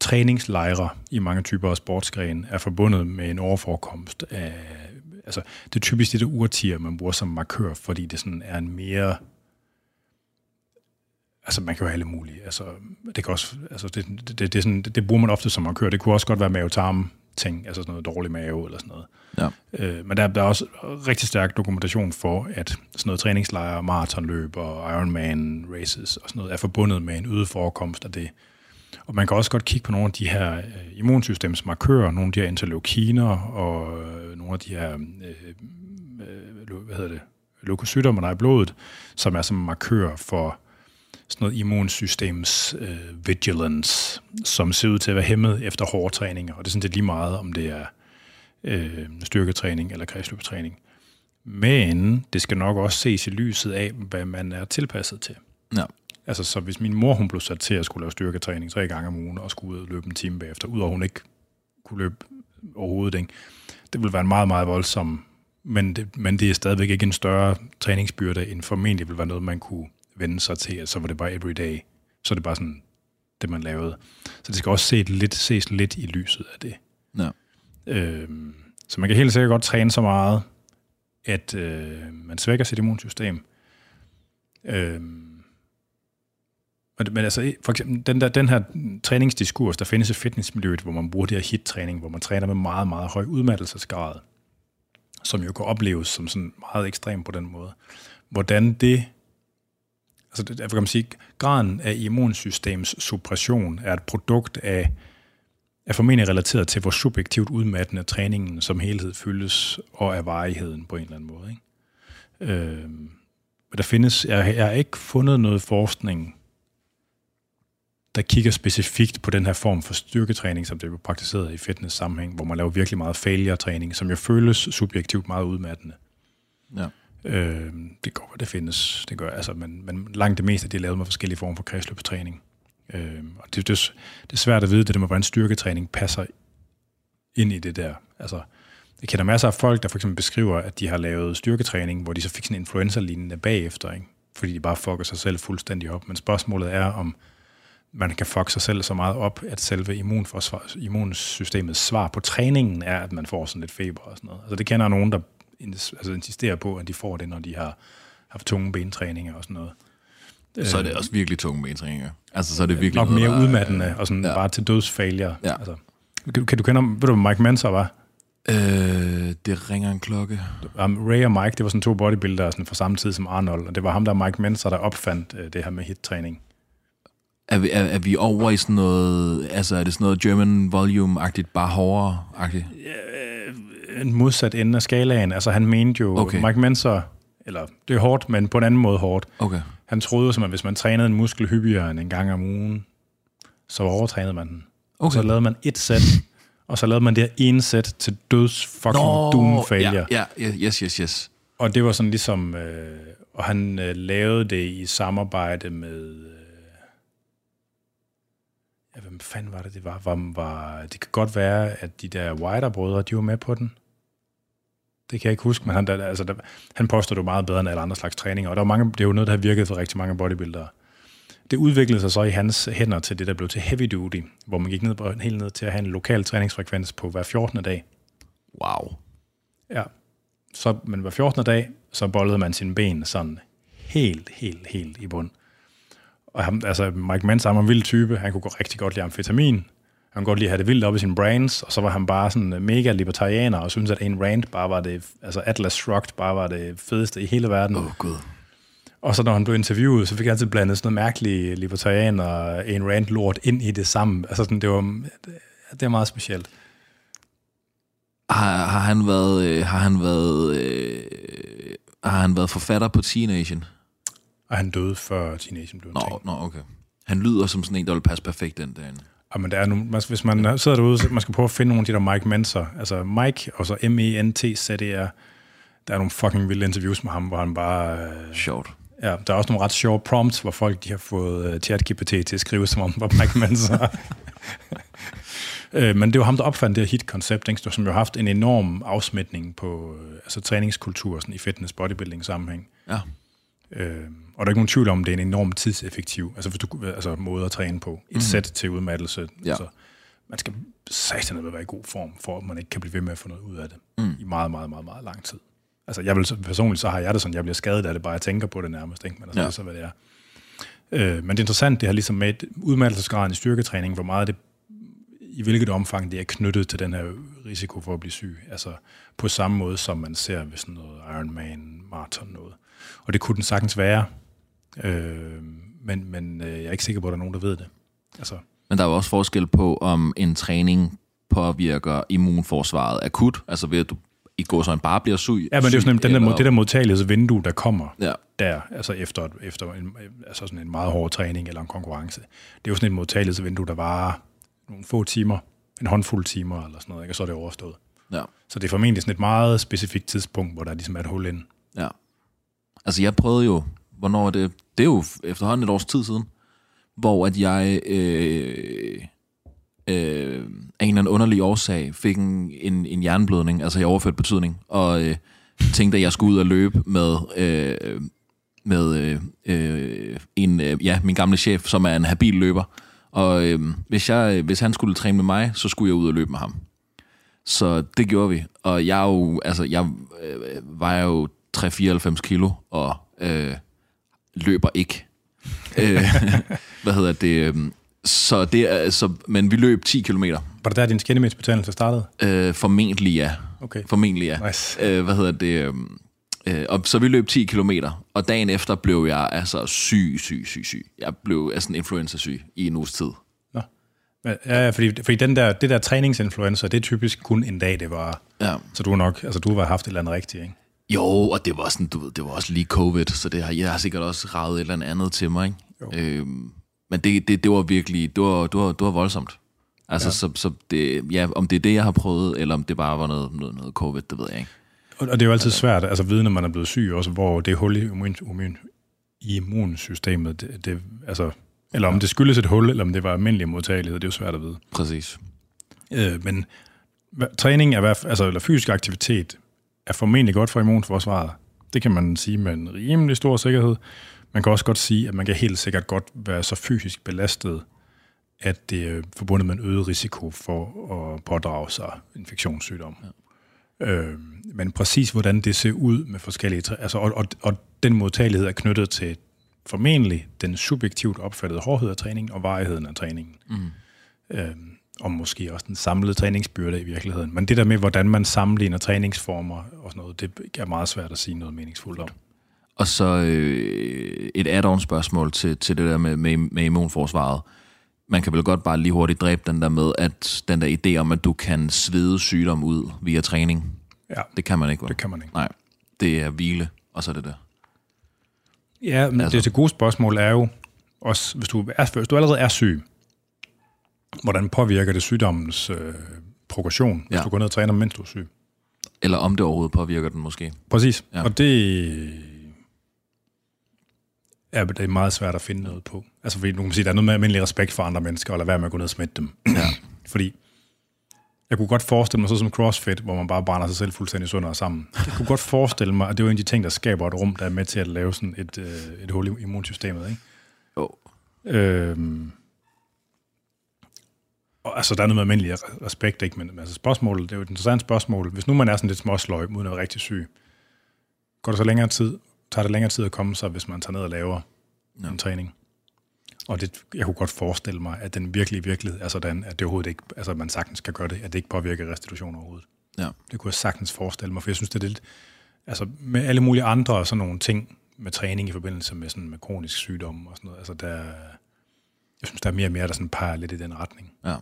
træningslejre i mange typer af sportsgrene er forbundet med en overforekomst af altså, det er typisk det der urtier, man bruger som markør, fordi det sådan er en mere... Altså, man kan jo have alle mulige. Altså, det, kan også, altså, det, det, det, det, sådan, det, det bruger man ofte som markør. Det kunne også godt være mavetarm ting, altså sådan noget dårlig mave eller sådan noget. Ja. Øh, men der, der er også rigtig stærk dokumentation for, at sådan noget træningslejre, maratonløb og Ironman races og sådan noget er forbundet med en øget forekomst af det. Og man kan også godt kigge på nogle af de her øh, immunsystemsmarkører, nogle af de her interleukiner og øh, nogle af de her, øh, øh, hvad hedder det, leukocytter, man har i blodet, som er som markører for sådan noget immunsystems øh, vigilance, som ser ud til at være hæmmet efter hårde træninger. Og det er sådan lidt lige meget, om det er øh, styrketræning eller kredsløbetræning. Men det skal nok også ses i lyset af, hvad man er tilpasset til. Ja. Altså, så hvis min mor hun blev sat til at skulle lave styrketræning tre gange om ugen og skulle ud og løbe en time bagefter, udover hun ikke kunne løbe overhovedet, ikke? det ville være en meget, meget voldsom, men det, men det er stadigvæk ikke en større træningsbyrde, end formentlig ville være noget, man kunne vende sig til, at så var det bare everyday. Så er det bare sådan, det man lavede. Så det skal også ses lidt, ses lidt i lyset af det. Ja. Øhm, så man kan helt sikkert godt træne så meget, at øh, man svækker sit immunsystem. Øhm, men, men altså, for eksempel, den, der, den her træningsdiskurs, der findes i fitnessmiljøet, hvor man bruger det her hit-træning, hvor man træner med meget, meget høj udmattelsesgrad, som jo kan opleves som sådan meget ekstrem på den måde. Hvordan det, altså det, kan man sige, graden af immunsystems suppression er et produkt af, er formentlig relateret til, hvor subjektivt udmattende træningen som helhed fyldes, og af varigheden på en eller anden måde. Ikke? Øh, men der findes, jeg, jeg har ikke fundet noget forskning, der kigger specifikt på den her form for styrketræning, som det bliver praktiseret i fitness-sammenhæng, hvor man laver virkelig meget failure-træning, som jo føles subjektivt meget udmattende. Ja. Øh, det går, det findes, det gør, altså, men, men langt det meste, det er lavet med forskellige former for kredsløbstræning. Øh, og det, det, det er svært at vide, det der med, hvordan styrketræning passer ind i det der. Altså, jeg kender masser af folk, der for eksempel beskriver, at de har lavet styrketræning, hvor de så fik sådan en influenza-lignende bagefter, ikke? fordi de bare fucker sig selv fuldstændig op. Men spørgsmålet er, om man kan fuck sig selv så meget op, at selve immunforsvar, immunsystemets svar på træningen er, at man får sådan lidt feber og sådan noget. Altså det kender nogen, der altså insisterer på, at de får det, når de har haft tunge bentræninger og sådan noget. Så er det også virkelig tunge bentræninger. Altså så er det virkelig Nok noget, mere der- udmattende og sådan ja. bare til dødsfailure. Ja. Altså, kan, kan du kende ham? Ved du, Mike Mentor var? Øh, det ringer en klokke. Um, Ray og Mike, det var sådan to bodybuildere sådan fra samme tid som Arnold, og det var ham, der Mike Mentor, der opfandt øh, det her med hit-træning. Er vi, er, er vi over i sådan noget, altså er det sådan noget German volume-agtigt, bare hårdere-agtigt? En modsat ende af skalaen. Altså han mente jo, Okay. Mike Mentor, eller det er hårdt, men på en anden måde hårdt. Okay. Han troede, som at hvis man trænede en muskel hyppigere end en gang om ugen, så overtrænede man den. Okay. Så lavede man et sæt, og så lavede man det her ene sæt til døds fucking doom failure. ja, ja, yes, yes, yes. Og det var sådan ligesom, øh, og han øh, lavede det i samarbejde med, øh, ja, hvem fanden var det, det var? var, var det kan godt være, at de der Wider-brødre, de var med på den. Det kan jeg ikke huske, men han, der, altså, der, han påstår det jo meget bedre end alle andre slags træninger, og der var mange, det er jo noget, der har virket for rigtig mange bodybuildere. Det udviklede sig så i hans hænder til det, der blev til heavy duty, hvor man gik ned på, helt ned til at have en lokal træningsfrekvens på hver 14. dag. Wow. Ja. Så, men hver 14. dag, så bollede man sine ben sådan helt, helt, helt i bund. Og ham, altså Mike Mans var en vild type. Han kunne gå rigtig godt lide amfetamin. Han kunne godt lide at have det vildt op i sine brains, og så var han bare sådan mega libertarianer, og syntes, at en rant bare var det, altså Atlas Shrugged bare var det fedeste i hele verden. Åh, oh, gud. Og så når han blev interviewet, så fik han altid blandet sådan noget mærkeligt libertarianer og en rant lort ind i det samme. Altså sådan, det var, det, er meget specielt. Har, har han været, øh, har han været, øh, har han været forfatter på Teenation? Og han døde før teenagen blev en ting. Nå, nå, okay. Han lyder som sådan en, der vil passe perfekt den derinde. Ja, men der er nogle, man- hvis man sidder derude, så man skal prøve at finde nogle af de der Mike Mentor. Altså Mike, og så M-E-N-T-Z-E-R. Der er nogle fucking vilde interviews med ham, hvor han bare... Øh, Sjovt. ja, der er også nogle ret sjove prompts, hvor folk de har fået øh, ChatGPT til at skrive, som om var Mike Mentor. øh, men det var ham, der opfandt det her hit-koncept, som jo har haft en enorm afsmitning på øh, altså, træningskultur sådan i fitness bodybuilding sammenhæng. Ja. Øh, og der er ikke nogen tvivl om, det er en enorm tidseffektiv altså, hvis du, altså måde at træne på. Et mm. sæt til udmattelse. Ja. Altså, man skal satan være i god form, for at man ikke kan blive ved med at få noget ud af det mm. i meget, meget, meget, meget lang tid. Altså, jeg vil, personligt så har jeg det sådan, jeg bliver skadet af det, bare jeg tænker på det nærmest, ikke? men altså, ja. det er så, hvad det er. Øh, men det er interessant, det har ligesom med udmattelsesgraden i styrketræning, hvor meget det, i hvilket omfang det er knyttet til den her risiko for at blive syg. Altså på samme måde, som man ser ved sådan noget Ironman, maraton noget. Og det kunne den sagtens være, øh, men, men øh, jeg er ikke sikker på, at der er nogen, der ved det. Altså. Men der er jo også forskel på, om en træning påvirker immunforsvaret akut, altså ved at du i går så en bare bliver syg. Ja, men det er jo sådan, den der, det der modtagelsesvindue, der kommer ja. der, altså efter, efter en, altså sådan en meget hård træning eller en konkurrence. Det er jo sådan et modtagelsesvindue, der varer nogle få timer, en håndfuld timer eller sådan noget, ikke? og så er det overstået. Ja. Så det er formentlig sådan et meget specifikt tidspunkt, hvor der ligesom er et hul ind. Ja. Altså jeg prøvede jo, hvornår er det, det er jo efterhånden et års tid siden, hvor at jeg øh, øh, af en eller anden underlig årsag fik en, en, en jernblødning, altså i overført betydning, og øh, tænkte, at jeg skulle ud og løbe med, øh, med øh, øh, en, øh, ja, min gamle chef, som er en habil løber. Og øh, hvis, jeg, hvis han skulle træne med mig, så skulle jeg ud og løbe med ham. Så det gjorde vi. Og jeg, jo, altså, jeg øh, øh vejer jo 3-94 kilo, og øh, løber ikke. øh, hvad hedder det? Øh, så det er, altså, men vi løb 10 km. Var det der, din skinnemændsbetændelse startede? Øh, formentlig ja. Okay. Formentlig ja. Nice. Øh, hvad hedder det? Øh, øh, og så vi løb 10 km, og dagen efter blev jeg altså syg, syg, syg, syg. Jeg blev altså influenza-syg i en uges tid. Nå. Ja, fordi, fordi den der, det der træningsinfluenza, det er typisk kun en dag, det var. Ja. Så du nok, altså du har haft et eller andet rigtigt, ikke? Jo, og det var sådan, du ved, det var også lige covid, så det har, jeg har sikkert også ravet et eller andet til mig, ikke? Jo. Øhm, men det, det, det var virkelig, det var, det var, det var voldsomt. Altså, ja. så, så det, ja, om det er det, jeg har prøvet, eller om det bare var noget, noget, noget covid, det ved jeg ikke. Og, og det er jo altid altså, svært, altså vide, når man er blevet syg, også hvor det hul i, immun, immun, immunsystemet, det, det, altså, eller om det skyldes et hul, eller om det var almindelig modtagelighed, det er jo svært at vide. Præcis. Øh, men træning, er, altså, eller fysisk aktivitet, er formentlig godt for immunforsvaret. Det kan man sige med en rimelig stor sikkerhed. Man kan også godt sige, at man kan helt sikkert godt være så fysisk belastet, at det er forbundet med en øget risiko for at pådrage sig infektionssygdom. Ja. Øh, men præcis hvordan det ser ud med forskellige... Altså, og, og, og den modtagelighed er knyttet til formentlig den subjektivt opfattede hårdhed af træning og varigheden af træningen. Mm. Øh, og måske også den samlede træningsbyrde i virkeligheden. Men det der med, hvordan man sammenligner træningsformer og sådan noget, det er meget svært at sige noget meningsfuldt om. Og så øh, et add-on spørgsmål til, til det der med, med, med immunforsvaret. Man kan vel godt bare lige hurtigt dræbe den der med, at den der idé om, at du kan svede sygdom ud via træning. Ja. Det kan man ikke, vel? Det kan man ikke. Nej, det er hvile, og så er det der. Ja, men altså. det til gode spørgsmål er jo også, hvis du, er, hvis du allerede er syg, hvordan påvirker det sygdommens øh, progression, hvis ja. du går ned og træner, mens du er syg? Eller om det overhovedet påvirker den måske. Præcis. Ja. Og det er, det er meget svært at finde noget på. Altså fordi du kan sige, der er noget med almindelig respekt for andre mennesker, og lade være med at gå ned og smitte dem. Ja. fordi jeg kunne godt forestille mig så som CrossFit, hvor man bare brænder sig selv fuldstændig sund og sammen. Jeg kunne godt forestille mig, at det er en af de ting, der skaber et rum, der er med til at lave sådan et, øh, et hul i immunsystemet. Ikke? Jo. Øhm, og, altså, der er noget med almindelig respekt, ikke? men altså, spørgsmålet, det er jo et interessant spørgsmål. Hvis nu man er sådan lidt småsløj, uden at være rigtig syg, går det så længere tid, tager det længere tid at komme sig, hvis man tager ned og laver ja. en træning? Og det, jeg kunne godt forestille mig, at den virkelige virkelighed er sådan, at det overhovedet ikke, altså man sagtens kan gøre det, at det ikke påvirker restitution overhovedet. Ja. Det kunne jeg sagtens forestille mig, for jeg synes, det er lidt, altså med alle mulige andre sådan nogle ting med træning i forbindelse med sådan med kronisk sygdom og sådan noget, altså der, jeg synes, der er mere og mere, der sådan peger lidt i den retning. Ja.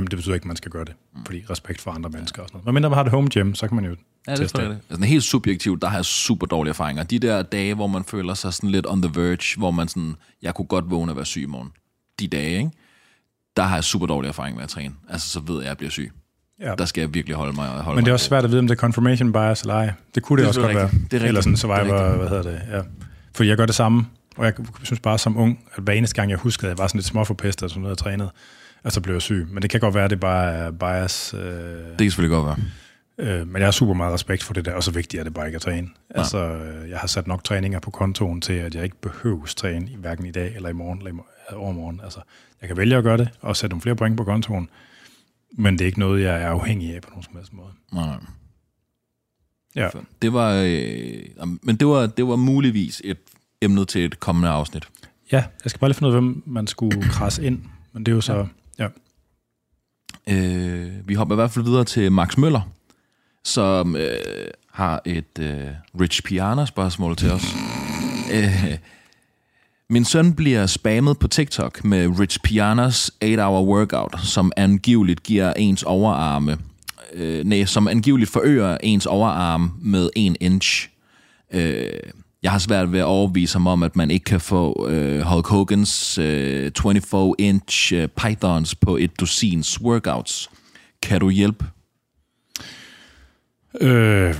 Men det betyder ikke, at man skal gøre det, fordi respekt for andre mennesker og sådan noget. Men mindre man har det home gym, så kan man jo Ja, det tror jeg det. Altså, helt subjektivt, der har jeg super dårlige erfaringer. De der dage, hvor man føler sig sådan lidt on the verge, hvor man sådan, jeg kunne godt vågne og være syg i morgen. De dage, ikke? Der har jeg super dårlige erfaringer med at træne. Altså, så ved jeg, at jeg bliver syg. Ja. Der skal jeg virkelig holde mig. Holde Men det er også svært at vide, om det er confirmation bias eller ej. Det kunne det, det også godt rigtigt. være. Det er Eller sådan survivor, hvad hedder det, ja. Fordi jeg gør det samme, og jeg synes bare som ung, at hver eneste gang jeg huskede, at jeg var sådan lidt småforpestet, som noget jeg trænede, og så blev jeg syg. Men det kan godt være, at det bare er bias. Øh, det kan selvfølgelig godt være. Øh, men jeg har super meget respekt for det der, og så vigtigt er det bare ikke at træne. Ja. Altså, øh, jeg har sat nok træninger på kontoen til, at jeg ikke behøves træne, hverken i dag eller i morgen eller i overmorgen. Altså, jeg kan vælge at gøre det, og sætte nogle flere point på kontoen, Men det er ikke noget, jeg er afhængig af på nogen som helst måde. Nej. Ja. Det var, øh, men det var, det var muligvis et emne til et kommende afsnit. Ja, jeg skal bare lige finde ud af, hvem man skulle krasse ind. Men det er jo så... Ja. Øh, vi hopper i hvert fald videre til Max Møller, som øh, har et øh, Rich Piana-spørgsmål til os. Øh, min søn bliver spammet på TikTok med Rich Pianas 8-hour workout, som angiveligt giver ens overarme, øh, nej, som angiveligt forøger ens overarm med 1 inch. Øh, jeg har svært ved at overbevise ham om, at man ikke kan få øh, Hulk Hogans øh, 24-inch øh, pythons på et dosins workouts. Kan du hjælpe? Øh,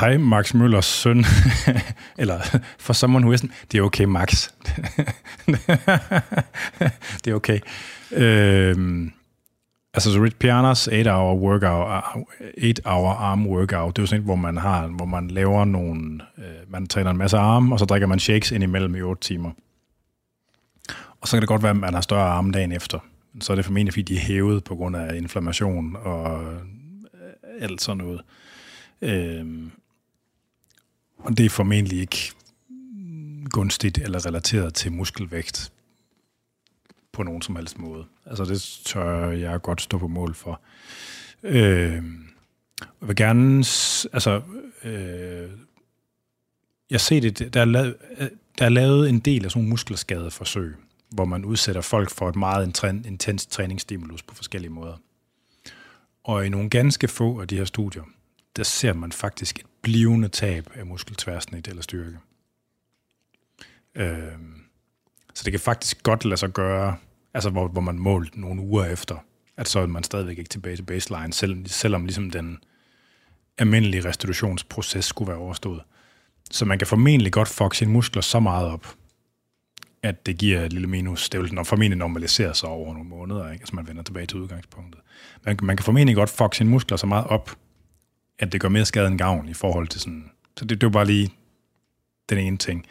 hej, Max Møllers søn. Eller for someone who isn't. Det er okay, Max. det er okay. Øh, altså, så Rich Pianas 8-hour workout, ah, 8-hour arm workout, det er jo sådan et, hvor man har, hvor man laver nogle, øh, man træner en masse arme, og så drikker man shakes ind imellem i 8 timer. Og så kan det godt være, at man har større arme dagen efter. Så er det formentlig, fordi de er hævet på grund af inflammation og øh, alt sådan noget. Øh, og det er formentlig ikke gunstigt eller relateret til muskelvægt på nogen som helst måde. Altså det tør jeg godt stå på mål for. Øh, jeg vil gerne, altså, øh, jeg ser det, der er, lavet, der er lavet en del af sådan nogle muskelskadeforsøg, hvor man udsætter folk for et meget intens træningsstimulus på forskellige måder. Og i nogle ganske få af de her studier, der ser man faktisk et blivende tab af muskeltværsnit eller styrke. Øh, så det kan faktisk godt lade sig gøre, altså hvor, hvor man målt nogle uger efter, at så er man stadigvæk ikke tilbage til baseline, selv, selvom ligesom den almindelige restitutionsproces skulle være overstået. Så man kan formentlig godt fuck sine muskler så meget op, at det giver et lille minus. Det vil formentlig normalisere sig over nogle måneder, ikke? altså man vender tilbage til udgangspunktet. Man, man kan formentlig godt fuck sine muskler så meget op, at det gør mere skade end gavn i forhold til sådan... Så det, det var bare lige den ene ting.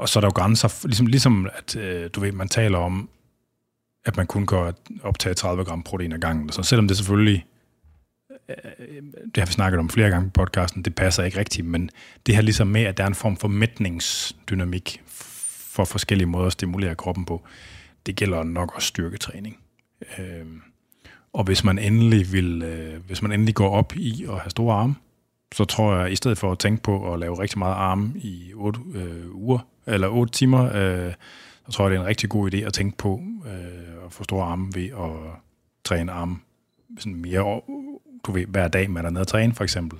Og så er der jo grænser, ligesom, ligesom at øh, du ved, man taler om, at man kun kan optage 30 gram protein ad gangen. Så selvom det selvfølgelig, øh, det har vi snakket om flere gange på podcasten, det passer ikke rigtigt, men det her ligesom med, at der er en form for mætningsdynamik for forskellige måder at stimulere kroppen på, det gælder nok også styrketræning. Øh, og hvis man endelig vil, øh, hvis man endelig går op i at have store arme, så tror jeg, i stedet for at tænke på at lave rigtig meget arme i 8 øh, uger, eller 8 timer, øh, så tror jeg, det er en rigtig god idé at tænke på øh, at få store arme ved at træne arme sådan mere, du ved, hver dag man er nede at træne, for eksempel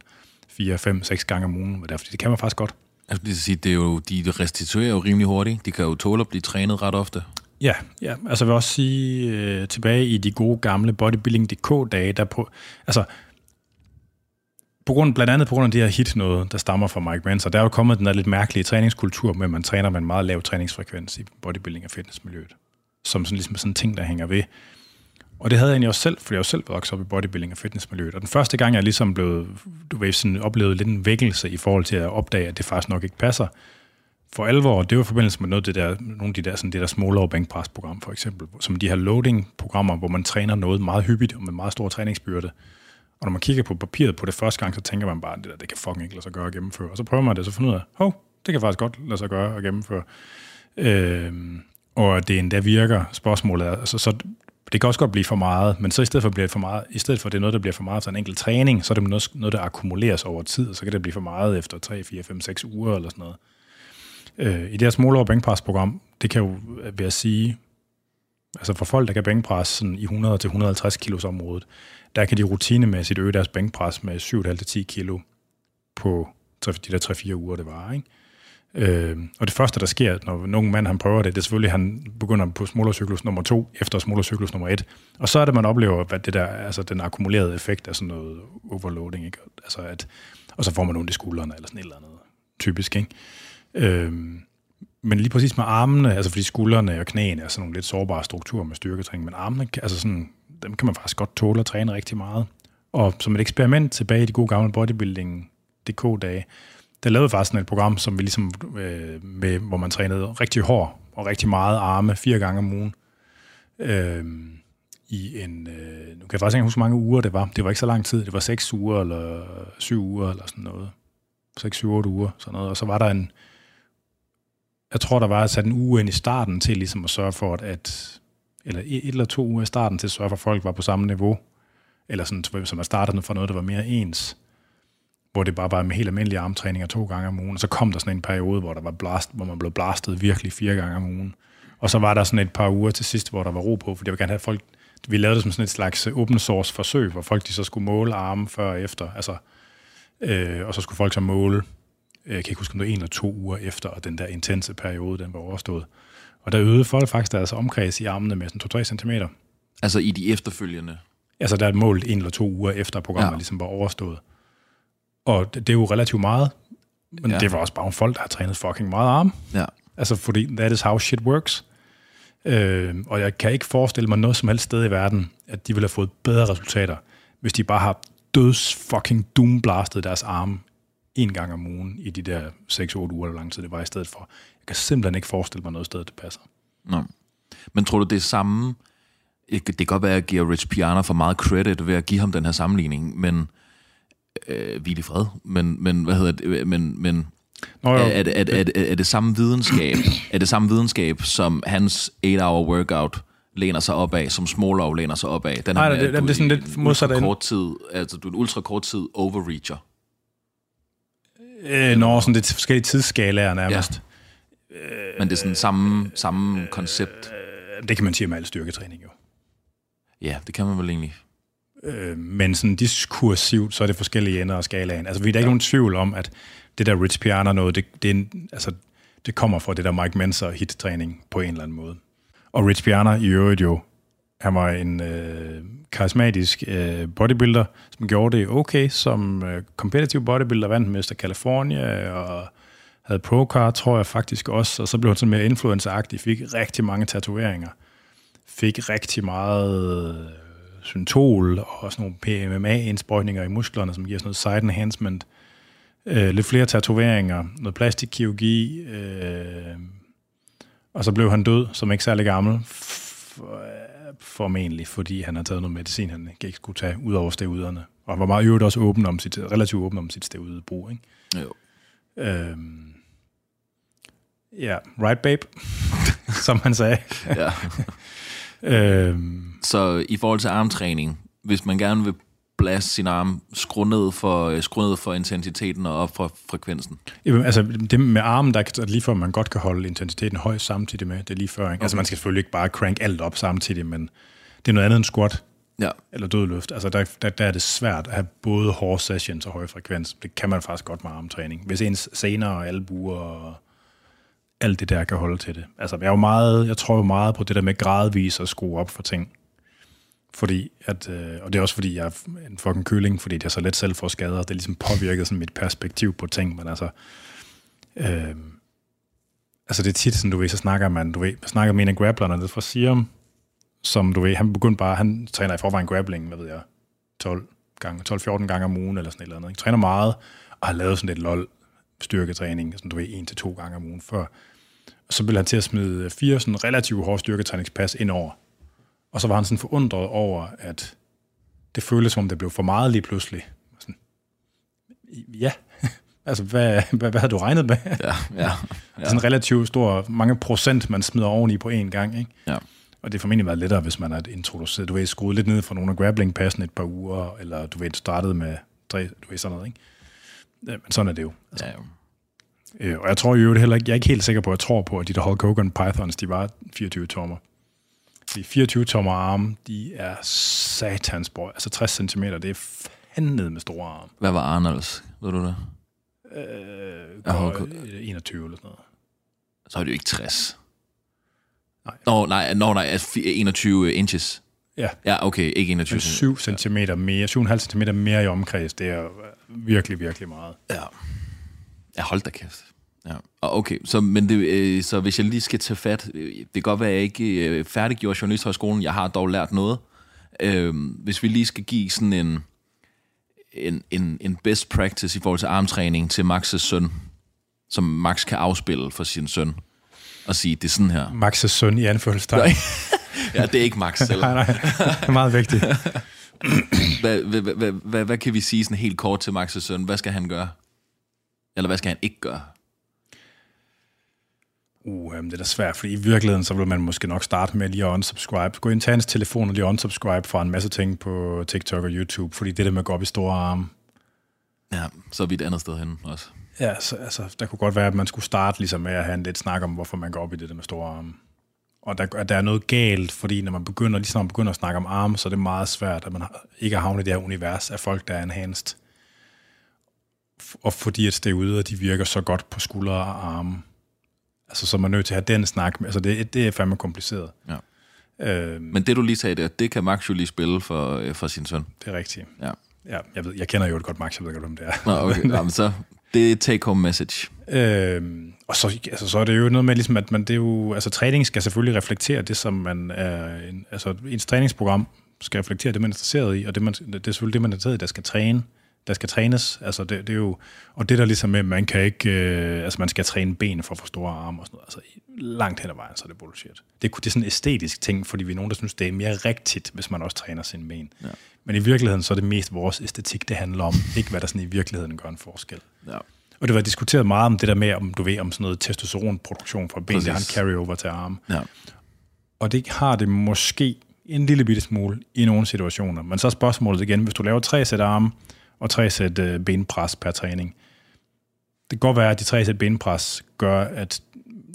4, 5, 6 gange om ugen, fordi det kan man faktisk godt. Altså, det, sige, det er jo, de restituerer jo rimelig hurtigt. De kan jo tåle at blive trænet ret ofte. Ja, ja. altså jeg vil også sige, øh, tilbage i de gode gamle bodybuilding.dk-dage, der på, altså, på grund, blandt andet på grund af det her hit noget, der stammer fra Mike Manser, der er jo kommet den der lidt mærkelige træningskultur med, at man træner med en meget lav træningsfrekvens i bodybuilding og fitnessmiljøet, som sådan, ligesom sådan en ting, der hænger ved. Og det havde jeg egentlig også selv, fordi jeg jo selv vokset op i bodybuilding og fitnessmiljøet. Og den første gang, jeg ligesom blev, du ved, sådan oplevede lidt en vækkelse i forhold til at opdage, at det faktisk nok ikke passer, for alvor, det var i forbindelse med noget det der, nogle af de der, sådan det der smallere bænkpres-program, for eksempel, som de her loading-programmer, hvor man træner noget meget hyppigt og med meget stor træningsbyrde. Og når man kigger på papiret på det første gang, så tænker man bare, det der, det kan fucking ikke lade sig gøre at gennemføre. Og så prøver man det, så finder ud af, hov, det kan faktisk godt lade sig gøre at gennemføre. Øh, og det endda virker, spørgsmålet er, altså, så det kan også godt blive for meget, men så i stedet for, bliver det for meget, i stedet for at det er noget, der bliver for meget til en enkelt træning, så er det noget, noget, der akkumuleres over tid, og så kan det blive for meget efter 3, 4, 5, 6 uger eller sådan noget. Øh, I deres målover bænkpresprogram, det kan jo, øh, vil jeg sige, altså for folk, der kan bænkpresse sådan i 100-150 kilos området, der kan de rutinemæssigt øge deres bænkpres med 7,5-10 kilo på de der 3-4 uger, det var. Ikke? Øh, og det første, der sker, når nogen mand han prøver det, det er selvfølgelig, at han begynder på smålercyklus nummer to, efter smålercyklus nummer et. Og så er det, man oplever, hvad det der, altså den akkumulerede effekt af sådan noget overloading. Ikke? Altså at, og så får man ondt i skuldrene, eller sådan et eller andet typisk. Ikke? Øh, men lige præcis med armene, altså fordi skuldrene og knæene er sådan nogle lidt sårbare strukturer med styrketræning, men armene, altså sådan, dem kan man faktisk godt tåle at træne rigtig meget. Og som et eksperiment tilbage i de gode gamle bodybuilding DK-dage, der lavede faktisk sådan et program, som vi ligesom, øh, med, hvor man trænede rigtig hård og rigtig meget arme fire gange om ugen øh, i en, øh, nu kan jeg faktisk ikke huske, hvor mange uger det var. Det var ikke så lang tid. Det var seks uger, eller syv uger, eller sådan noget. Seks, syv, otte uger, sådan noget. Og så var der en, jeg tror, der var sat en uge ind i starten til ligesom at sørge for, at, at eller et eller to uger i starten til at sørge for, at folk var på samme niveau. Eller sådan, som at startede for noget, der var mere ens. Hvor det bare var med helt almindelige armtræninger to gange om ugen. Og så kom der sådan en periode, hvor der var blast, hvor man blev blastet virkelig fire gange om ugen. Og så var der sådan et par uger til sidst, hvor der var ro på, fordi jeg ville gerne have folk... Vi lavede det som sådan et slags open source forsøg, hvor folk de så skulle måle arme før og efter. Altså, øh, og så skulle folk så måle, øh, jeg kan ikke huske, om det var en eller to uger efter, og den der intense periode, den var overstået. Og der øgede folk faktisk deres omkreds i armene med sådan 2-3 cm. Altså i de efterfølgende? Altså der er et mål en eller to uger efter programmet ja. ligesom var overstået. Og det, det er jo relativt meget, men ja. det var også bare folk, der har trænet fucking meget arm. Ja. Altså fordi that is how shit works. Øh, og jeg kan ikke forestille mig noget som helst sted i verden, at de ville have fået bedre resultater, hvis de bare har døds fucking doomblastet deres arme en gang om ugen i de der 6-8 uger, eller lang tid det var i stedet for. Jeg kan simpelthen ikke forestille mig noget sted, det passer. Nå. Men tror du, det er samme... Det kan godt være, at jeg giver Rich Piana for meget credit ved at give ham den her sammenligning, men... Øh, hvil i fred. Men, men hvad hedder det? Men, men Nå, er, er, er, er, er, er, det samme videnskab, er det samme videnskab, som hans 8-hour workout læner sig op af, som Smallov læner sig op af? Den Nej, det, det, det er sådan lidt modsat. Kort tid, altså du er en ultra kort tid overreacher. Øh, nå, sådan det er forskellige tidsskalaer nærmest. Ja. Men det er sådan samme, samme koncept. Øh, det kan man sige med al styrketræning jo. Ja, det kan man vel egentlig. Øh, men sådan diskursivt, så er det forskellige ender af skalaen. Altså, vi er der ikke ja. nogen tvivl om, at det der Rich Piana noget, det, det, er en, altså, det kommer fra det der Mike Menser hit-træning på en eller anden måde. Og Rich Piana i øvrigt jo, han var en øh, karismatisk øh, bodybuilder, som gjorde det okay som øh, competitive bodybuilder, vandt Mr. California og havde pro tror jeg faktisk også, og så blev han sådan mere influenceragtig, fik rigtig mange tatoveringer, fik rigtig meget øh, syntol og sådan nogle PMMA-indsprøjtninger i musklerne, som giver sådan noget side enhancement, øh, lidt flere tatoveringer, noget plastikkirurgi, øh, og så blev han død, som ikke særlig gammel, formentlig, fordi han har taget noget medicin, han ikke skulle tage ud over stævuderne. Og han var meget øvrigt også åben om sit, relativt åben om sit stævudbrug. Ikke? Jo. Øhm, ja, right babe, som han sagde. ja. øhm, så i forhold til armtræning, hvis man gerne vil blæse sin arm, skru ned for, øh, skru ned for intensiteten og op for frekvensen? Jamen, altså, det med armen, der er lige før man godt kan holde intensiteten høj samtidig med, det er lige før. Ikke? Altså, okay. Altså man skal selvfølgelig ikke bare crank alt op samtidig, men det er noget andet end squat ja. eller dødløft. Altså der, der, der er det svært at have både hårde sessions og høj frekvens. Det kan man faktisk godt med armtræning. Hvis ens sener og albuer og alt det der kan holde til det. Altså jeg, er jo meget, jeg tror jo meget på det der med gradvis at skrue op for ting. Fordi at, øh, og det er også fordi, jeg er en fucking køling, fordi jeg så let selv får skader. Det ligesom påvirker sådan mit perspektiv på ting, men altså... Øh, altså det er tit sådan, du ved, så snakker man, du ved, jeg snakker med en af grapplerne, det fra Siam, som du ved, han begyndte bare, han træner i forvejen grappling, hvad ved jeg, 12 gange, 12-14 gange om ugen, eller sådan et eller andet. Ikke? Træner meget, og har lavet sådan lidt lol styrketræning, sådan du ved, en til to gange om ugen før. Og så ville han til at smide fire sådan relativt hårde styrketræningspas ind over og så var han sådan forundret over, at det føltes som om, det blev for meget lige pludselig. Sådan, ja, altså hvad, hvad, hvad havde du regnet med? Ja, ja, ja. Sådan relativt stor, mange procent, man smider oveni på én gang. Ikke? Ja. Og det er formentlig været lettere, hvis man har introduceret, du ved, skruet lidt ned for nogle af grappling-passen et par uger, eller du ved, startet med tre, du ved, sådan noget, ikke? Men sådan er det jo. Altså. Ja, jo. Øh, og jeg tror jo heller ikke, jeg er ikke helt sikker på, at jeg tror på, at de der Hulk Hogan Pythons, de var 24 tommer. De 24 tommer arme, de er satans bøj. Altså 60 cm, det er fandme med store arme. Hvad var Arnolds? Ved du det? Øh, går, 21 eller sådan noget. Så er det jo ikke 60. Nej. Nå, nej, nå, nej, 21 inches. Ja. Ja, okay, ikke 21 7 cm mere, 7,5 cm mere i omkreds, det er virkelig, virkelig meget. Ja. Ja, hold da kæft. Ja, okay. Så, men det, øh, så hvis jeg lige skal tage fat, øh, det kan godt være, at jeg ikke øh, færdiggjort journalisthøjskolen, jeg har dog lært noget. Øh, hvis vi lige skal give sådan en, en, en, en best practice i forhold til armtræning til Max's søn, som Max kan afspille for sin søn, og sige, det er sådan her. Max's søn i anførselstegn. ja, det er ikke Max. Eller? nej, nej. Det er meget vigtigt. hvad, hvad, hvad, hvad, hvad, hvad kan vi sige sådan helt kort til Max' søn? Hvad skal han gøre? Eller hvad skal han ikke gøre? Uh, det er da svært, fordi i virkeligheden, så vil man måske nok starte med lige at unsubscribe. Gå ind til hans telefon og lige unsubscribe fra en masse ting på TikTok og YouTube, fordi det der med at gå op i store arme. Ja, så er vi et andet sted hen også. Ja, så, altså, der kunne godt være, at man skulle starte ligesom med at have en lidt snak om, hvorfor man går op i det der med store arme. Og der, der er noget galt, fordi når man begynder, lige man begynder at snakke om arme, så er det meget svært, at man ikke har havnet i det her univers af folk, der er enhanced. Og fordi at ude, og de virker så godt på skuldre og arme. Altså, så er man nødt til at have den snak. Altså, det, det er fandme kompliceret. Ja. Øh, Men det, du lige sagde der, det kan Max jo lige spille for, øh, for sin søn. Det er rigtigt. Ja. Ja, jeg, ved, jeg kender jo godt Max, jeg ved godt, hvem det er. Nå, okay. Jamen, så det er take-home message. Øhm, og så, altså, så er det jo noget med, ligesom, at man, det er jo, altså, træning skal selvfølgelig reflektere det, som man er... En, altså, ens træningsprogram skal reflektere det, man er interesseret i, og det, man, det er selvfølgelig det, man er interesseret i, der skal træne der skal trænes. Altså det, det er jo, og det der ligesom med, man kan ikke, øh, altså man skal træne ben for at få store arme og sådan noget. Altså langt hen ad vejen, så er det bullshit. Det, det er sådan en æstetisk ting, fordi vi er nogen, der synes, det er mere rigtigt, hvis man også træner sine ben. Ja. Men i virkeligheden, så er det mest vores æstetik, det handler om, ikke hvad der sådan i virkeligheden gør en forskel. Ja. Og det var diskuteret meget om det der med, om du ved, om sådan noget testosteronproduktion fra ben, der har en carryover til arme. Ja. Og det har det måske en lille bitte smule i nogle situationer. Men så er spørgsmålet igen, hvis du laver tre sæt arme, og tre sæt øh, benpres per træning. Det kan godt være, at de tre sæt benpres gør, at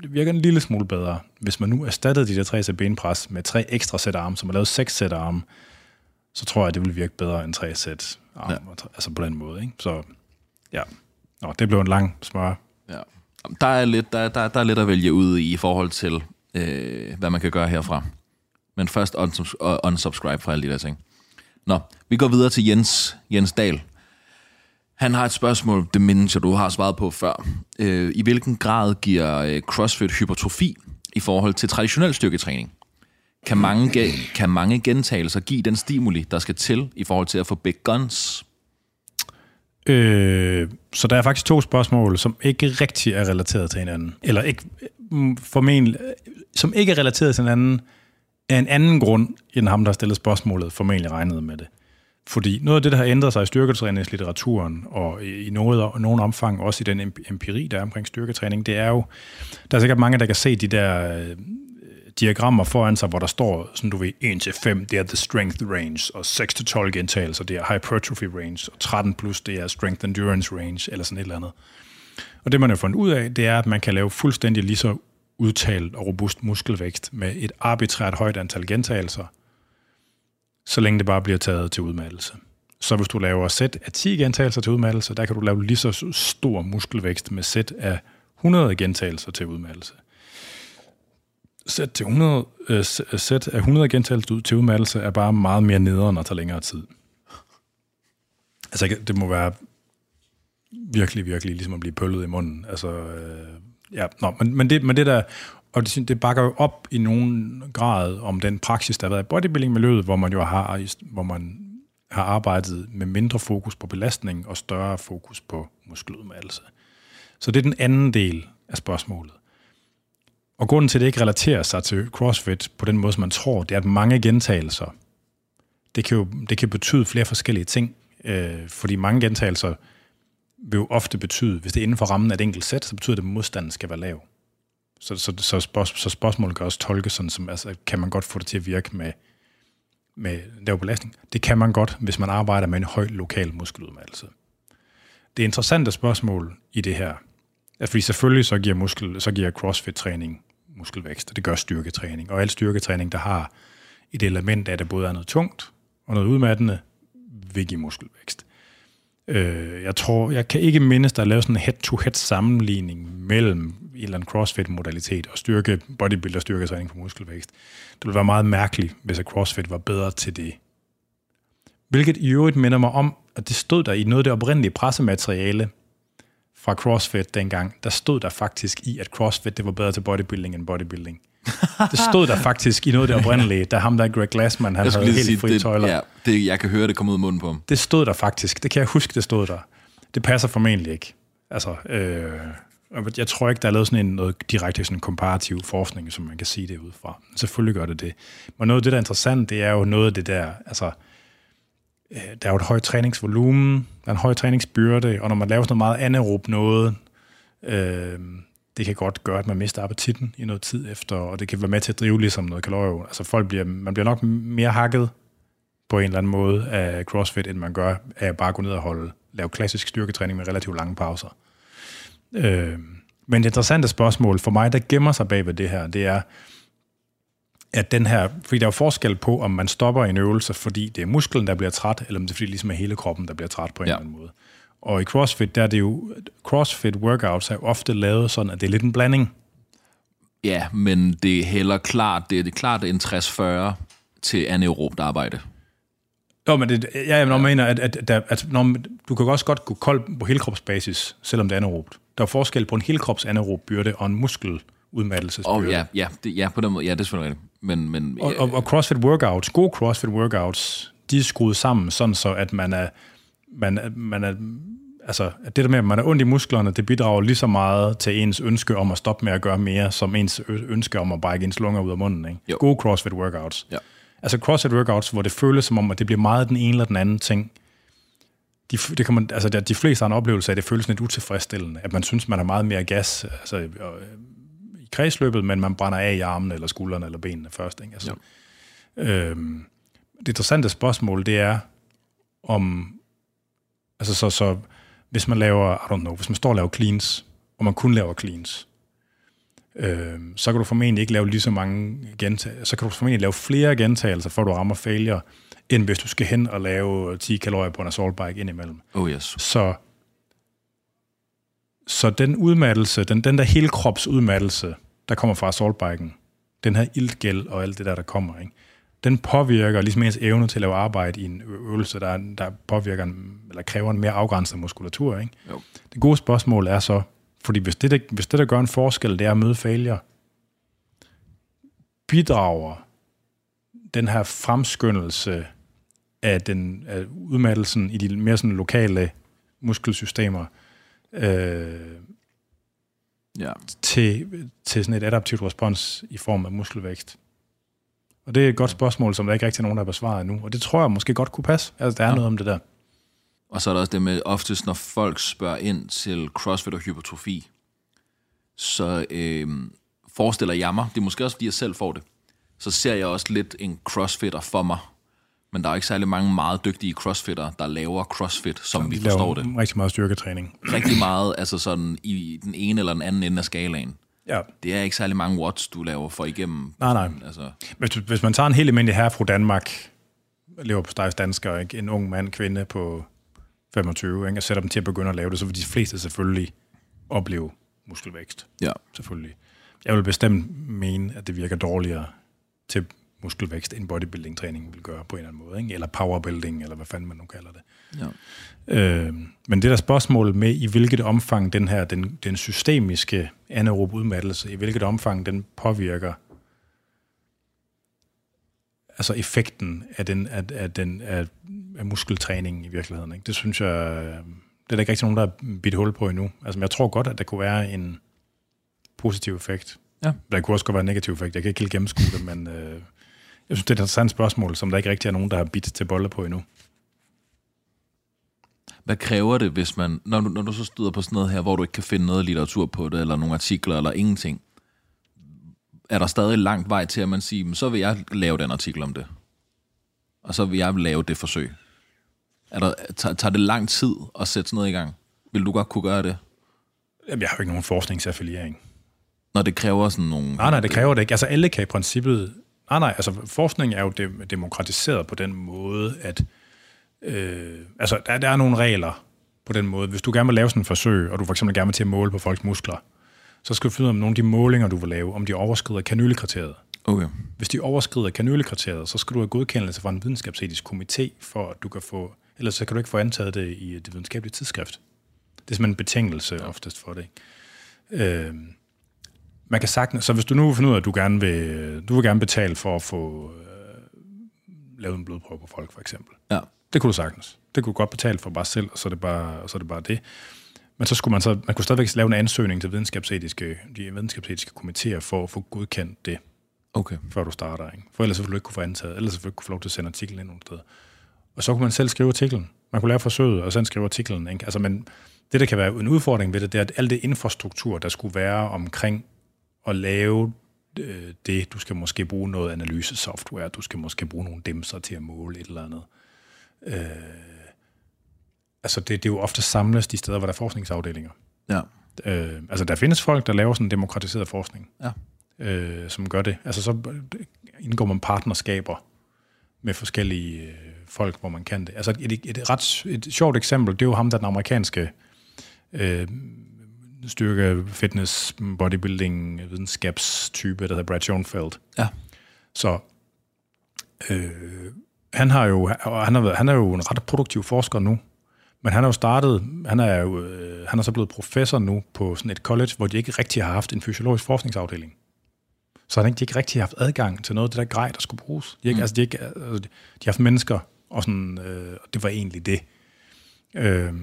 det virker en lille smule bedre. Hvis man nu erstattede de der tre sæt benpres med tre ekstra sæt arme, som har lavet seks sæt arme, så tror jeg, at det vil virke bedre end tre sæt arme. Ja. Altså på den måde. Ikke? Så ja, Nå, det blev en lang smør. Ja. Der er, lidt, der, der, der er lidt at vælge ud i, i forhold til, øh, hvad man kan gøre herfra. Men først unsubscribe fra alle de der ting. Nå, vi går videre til Jens, Jens Dahl. Han har et spørgsmål, det mindes jeg, du har svaret på før. Øh, I hvilken grad giver øh, CrossFit hypertrofi i forhold til traditionel styrketræning? Kan mange, kan mange gentagelser give den stimuli, der skal til i forhold til at få big guns? Øh, så der er faktisk to spørgsmål, som ikke rigtig er relateret til hinanden. Eller ikke mm, formentlig, øh, som ikke er relateret til hinanden af en anden grund, end ham, der har stillet spørgsmålet, formentlig regnede med det. Fordi noget af det, der har ændret sig i styrketræningslitteraturen, og i noget, nogen omfang også i den empiri, der er omkring styrketræning, det er jo, der er sikkert mange, der kan se de der øh, diagrammer foran sig, hvor der står, sådan du ved, 1-5, det er the strength range, og 6-12 gentagelser, det er hypertrophy range, og 13 plus, det er strength endurance range, eller sådan et eller andet. Og det, man har fundet ud af, det er, at man kan lave fuldstændig lige så udtalt og robust muskelvækst med et arbitrært højt antal gentagelser, så længe det bare bliver taget til udmattelse. Så hvis du laver sæt af 10 gentagelser til udmattelse, der kan du lave lige så stor muskelvækst med sæt af 100 gentagelser til udmattelse. Sæt, til 100, øh, sæt af 100 gentagelser til udmattelse er bare meget mere nederen og tager længere tid. Altså, det må være virkelig, virkelig ligesom at blive pøllet i munden. Altså, øh, ja, nå, men, men, det, men det der, og det, det bakker jo op i nogen grad om den praksis, der har været i bodybuilding-miljøet, hvor man jo har, hvor man har arbejdet med mindre fokus på belastning og større fokus på muskeludmattelse. Så det er den anden del af spørgsmålet. Og grunden til, at det ikke relaterer sig til CrossFit på den måde, som man tror, det er, at mange gentagelser, det kan jo det kan betyde flere forskellige ting, øh, fordi mange gentagelser vil jo ofte betyde, hvis det er inden for rammen af et enkelt sæt, så betyder det, at modstanden skal være lav. Så, så, så, spørg, så spørgsmålet kan også tolkes sådan, som, altså, kan man godt få det til at virke med, med lav belastning? Det kan man godt, hvis man arbejder med en høj lokal muskeludmattelse. Det interessante spørgsmål i det her, er, fordi selvfølgelig så giver, muskel, så giver crossfit-træning muskelvækst, og det gør styrketræning. Og al styrketræning, der har et element af, at det både er noget tungt og noget udmattende, vil give muskelvækst. Øh, jeg tror, jeg kan ikke mindes, der er lavet sådan en head-to-head sammenligning mellem en eller anden CrossFit-modalitet og styrke, bodybuilder styrketræning for muskelvækst. Det ville være meget mærkeligt, hvis at CrossFit var bedre til det. Hvilket i øvrigt minder mig om, at det stod der i noget af det oprindelige pressemateriale fra CrossFit dengang, der stod der faktisk i, at CrossFit det var bedre til bodybuilding end bodybuilding. det stod der faktisk i noget af det oprindelige, da ham der Greg Glassman, han havde helt fri tøjler. Ja, det, jeg kan høre, det kom ud af munden på ham. Det stod der faktisk. Det kan jeg huske, det stod der. Det passer formentlig ikke. Altså, øh, Jeg tror ikke, der er lavet sådan en noget direkte sådan komparativ forskning, som man kan sige det ud fra. Selvfølgelig gør det det. Men noget af det, der er interessant, det er jo noget af det der, altså, øh, der er jo et højt træningsvolumen, der er en høj træningsbyrde, og når man laver sådan noget meget anaerob noget, øh, det kan godt gøre, at man mister appetitten i noget tid efter, og det kan være med til at drive ligesom noget kalorier. Altså folk bliver, man bliver nok mere hakket på en eller anden måde af CrossFit, end man gør af at bare gå ned og holde, lave klassisk styrketræning med relativt lange pauser. Øh, men det interessante spørgsmål for mig, der gemmer sig bag ved det her, det er, at den her, fordi der er jo forskel på, om man stopper en øvelse, fordi det er musklen, der bliver træt, eller om det er fordi ligesom er hele kroppen, der bliver træt på en Ja. eller anden måde. Og i CrossFit, der er det jo, CrossFit workouts er jo ofte lavet sådan, at det er lidt en blanding. Ja, men det er heller klart, det er, det klart en 60-40 til anaerobt arbejde. Jo, men det, ja, jeg mener, at, at, at, at når, du kan også godt gå kold på helkropsbasis, selvom det er anaerobt. Der er forskel på en helkrops anaerob byrde og en muskeludmattelsesbyrde. Og ja, ja, det, ja, på den måde, ja, det er selvfølgelig. Men, men Og, og, og CrossFit workouts, gode CrossFit workouts, de er skruet sammen, sådan så at man er, man, man er, altså at det der med, at man er ondt i musklerne, det bidrager lige så meget til ens ønske om at stoppe med at gøre mere, som ens ønske om at brække ens lunger ud af munden. Ikke? Jo. Gode CrossFit workouts. Ja. Altså CrossFit workouts, hvor det føles som om, at det bliver meget den ene eller den anden ting. De, det kan man, altså, de fleste har en oplevelse af, at det føles lidt utilfredsstillende, at man synes, man har meget mere gas altså, øh, i kredsløbet, men man brænder af i armene, eller skuldrene, eller benene først. Ikke? Altså, øhm, det interessante spørgsmål, det er, om, altså så, så hvis man laver, I don't know, hvis man står og laver cleans, og man kun laver cleans, øh, så kan du formentlig ikke lave lige så mange gentagelser, så kan du formentlig lave flere gentagelser, før du rammer failure, end hvis du skal hen og lave 10 kalorier på en assault bike indimellem. Oh yes. Så, så den udmattelse, den, den der hele krops udmattelse, der kommer fra assaultbiken, den her iltgæld og alt det der, der kommer, ikke? Den påvirker ligesom ens evne til at lave arbejde i en øvelse, der, der påvirker en, eller kræver en mere afgrænset muskulatur. Ikke? Jo. Det gode spørgsmål er så, fordi hvis det, der, hvis det, der gør en forskel, det er at møde failure, bidrager den her fremskyndelse af, den, af udmattelsen i de mere sådan lokale muskelsystemer øh, Ja. til, til sådan et adaptivt respons i form af muskelvækst? Og det er et godt spørgsmål, som der ikke rigtig er nogen, der har besvaret endnu. Og det tror jeg måske godt kunne passe. Altså, der er ja. noget om det der. Og så er der også det med, oftest når folk spørger ind til CrossFit og hypertrofi, så øh, forestiller jeg mig, det er måske også fordi jeg selv får det, så ser jeg også lidt en crossfitter for mig. Men der er ikke særlig mange meget dygtige crossfitter, der laver crossfit, som vi De forstår det. rigtig meget styrketræning. Rigtig meget, altså sådan i den ene eller den anden ende af skalaen. Ja. Det er ikke særlig mange watts, du laver for igennem. Nej, nej. Altså, Hvis, hvis man tager en helt almindelig herre fra Danmark, lever på stejs dansker, ikke? en ung mand, kvinde på 25, ikke? og sætter dem til at begynde at lave det, så vil de fleste selvfølgelig opleve muskelvækst. ja. Selvfølgelig. Jeg vil bestemt mene, at det virker dårligere til muskelvækst, end bodybuilding-træning vil gøre på en eller anden måde. Ikke? Eller powerbuilding, eller hvad fanden man nu kalder det. ja. Øh, men det der spørgsmål med, i hvilket omfang den her, den, den systemiske anaerob udmattelse, i hvilket omfang den påvirker altså effekten af, den, af, af, den, af, af muskeltræningen i virkeligheden. Ikke? Det synes jeg, øh, det er der ikke rigtig nogen, der har bidt hul på endnu. Altså, men jeg tror godt, at der kunne være en positiv effekt. Ja. Der kunne også godt være en negativ effekt. Jeg kan ikke helt gennemskue det, men øh, jeg synes, det er et interessant spørgsmål, som der ikke rigtig er nogen, der har bidt til bolle på endnu. Hvad kræver det, hvis man, når du, når du så støder på sådan noget her, hvor du ikke kan finde noget litteratur på det, eller nogle artikler, eller ingenting, er der stadig langt vej til, at man siger, "Men så vil jeg lave den artikel om det, og så vil jeg lave det forsøg. Er der, tager, tager det lang tid at sætte sådan noget i gang? Vil du godt kunne gøre det? Jamen, jeg har jo ikke nogen forskningsaffiliering. Når det kræver sådan nogle... Nej, nej, det kræver det ikke. Altså, alle kan i princippet... Nej, nej, altså, forskning er jo dem- demokratiseret på den måde, at... Øh, altså, der, der er nogle regler på den måde. Hvis du gerne vil lave sådan et forsøg, og du for eksempel gerne vil til at måle på folks muskler, så skal du finde ud af, om nogle af de målinger, du vil lave, om de overskrider kanylekriteriet. Okay. Hvis de overskrider kanylekriteriet, så skal du have godkendelse fra en videnskabsetisk komité, for at du kan få... Ellers så kan du ikke få antaget det i det videnskabelige tidsskrift. Det er simpelthen en betingelse ja. oftest for det. ikke? Øh, man kan sagtens... Så hvis du nu finder ud af, at du gerne vil, du vil gerne betale for at få øh, lavet en blodprøve på folk, for eksempel. Ja. Det kunne du sagtens. Det kunne du godt betale for bare selv, og så er det bare, og så er det, bare det. Men så skulle man så, man kunne stadigvæk lave en ansøgning til videnskabsetiske, de videnskabsetiske komiteer for at få godkendt det, Okay. før du starter. Ikke? For ellers ville du ikke kunne få antaget, ellers ville du ikke kunne få lov til at sende artiklen ind nogle steder. Og så kunne man selv skrive artiklen. Man kunne lave forsøget, og så skrive artiklen. Ikke? Altså, men det, der kan være en udfordring ved det, det er, at alt det infrastruktur, der skulle være omkring at lave øh, det, du skal måske bruge noget analysesoftware, du skal måske bruge nogle dimser til at måle et eller andet. Øh, altså, det, det er jo ofte samles de steder, hvor der er forskningsafdelinger. Ja. Øh, altså, der findes folk, der laver sådan demokratiseret forskning, Ja. øh, som gør det. Altså, så indgår man partnerskaber med forskellige øh, folk, hvor man kan det. Altså, et, et, et ret et sjovt eksempel, det er jo ham, der er den amerikanske øh, styrke, fitness, bodybuilding, videnskabstype, der hedder Brad Schoenfeld. Ja. Så øh, han har jo han, har, han er jo en ret produktiv forsker nu, men han har jo startet, han er jo, øh, han er så blevet professor nu på sådan et college, hvor de ikke rigtig har haft en fysiologisk forskningsafdeling. Så han ikke, de ikke rigtig har haft adgang til noget af det der grej, der skulle bruges. De, ikke, mm. altså, de, ikke, altså, de har haft mennesker, og, sådan, øh, og det var egentlig det. Øh,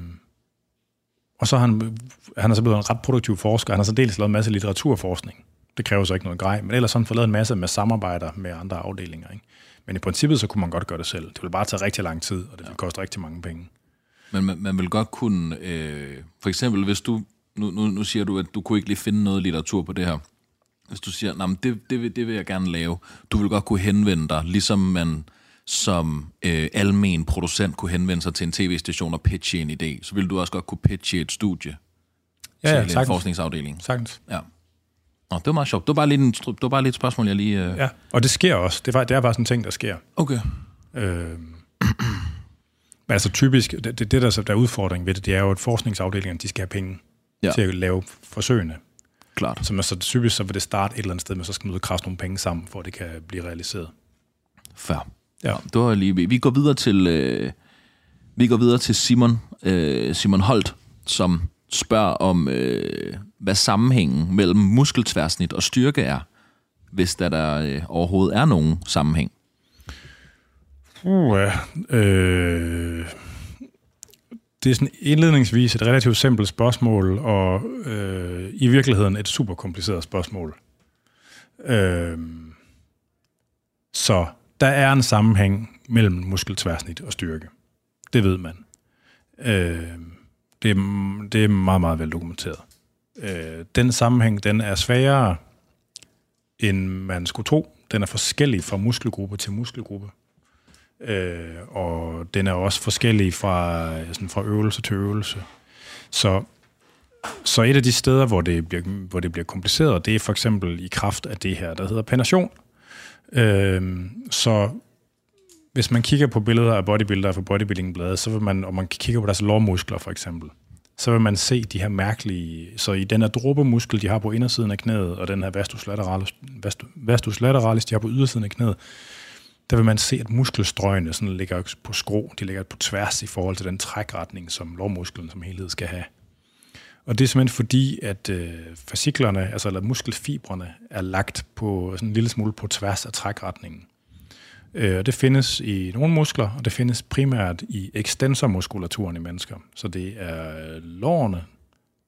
og så er han, han er så blevet en ret produktiv forsker. Han har så dels lavet en masse litteraturforskning. Det kræver så ikke noget grej, men ellers har han fået lavet en masse med samarbejder med andre afdelinger. Ikke? Men i princippet, så kunne man godt gøre det selv. Det ville bare tage rigtig lang tid, og det ville koste rigtig mange penge. Men man, man vil godt kunne, øh, for eksempel hvis du, nu, nu, nu siger du, at du kunne ikke lige finde noget litteratur på det her. Hvis du siger, nej, det, det, vil, det vil jeg gerne lave. Du vil godt kunne henvende dig, ligesom man som øh, almen producent kunne henvende sig til en tv-station og pitche en idé, så vil du også godt kunne pitche et studie Ja, til ja, en sagtens. forskningsafdeling. sagtens. Ja. Nå, det var meget sjovt. Det var bare lidt, en, det var bare lidt et spørgsmål, jeg lige... Øh... Ja, og det sker også. Det er, det er bare sådan en ting, der sker. Okay. Øh, men altså typisk, det, det, det der, der er udfordring ved det, det er jo, at forskningsafdelingerne, de skal have penge Ja. ja. til at lave forsøgene. Klart. Så, man, så typisk så vil det starte et eller andet sted, men så skal man ud og krasse nogle penge sammen, for at det kan blive realiseret. Fair. Ja. Det var lige... Vi går videre til... Øh, vi går videre til Simon, øh, Simon Holt, som spørger om, øh, hvad sammenhængen mellem muskeltværsnit og styrke er, hvis der, der øh, overhovedet er nogen sammenhæng. Uh, øh, det er sådan indledningsvis et relativt simpelt spørgsmål, og øh, i virkeligheden et super kompliceret spørgsmål. Øh, så der er en sammenhæng mellem muskeltværsnit og styrke. Det ved man. Øh, det, er, det er meget, meget vel dokumenteret. Øh, den sammenhæng, den er sværere, end man skulle tro. Den er forskellig fra muskelgruppe til muskelgruppe. Øh, og den er også forskellig fra, sådan fra øvelse til øvelse. Så, så et af de steder, hvor det, bliver, hvor det bliver kompliceret, det er for eksempel i kraft af det her, der hedder penation. Øh, så hvis man kigger på billeder af bodybuildere fra bodybuildingbladet, så vil man, og man kigger på deres lårmuskler for eksempel, så vil man se de her mærkelige, så i den her dråbemuskel, de har på indersiden af knæet, og den her vastus lateralis, vastus, vastus lateralis, de har på ydersiden af knæet, der vil man se, at muskelstrøgene sådan ligger på skrå, de ligger på tværs i forhold til den trækretning, som lårmusklen som helhed skal have. Og det er simpelthen fordi, at øh, fasciklerne, altså eller muskelfibrene, er lagt på sådan en lille smule på tværs af trækretningen. Øh, det findes i nogle muskler, og det findes primært i ekstensormuskulaturen i mennesker. Så det er lårene,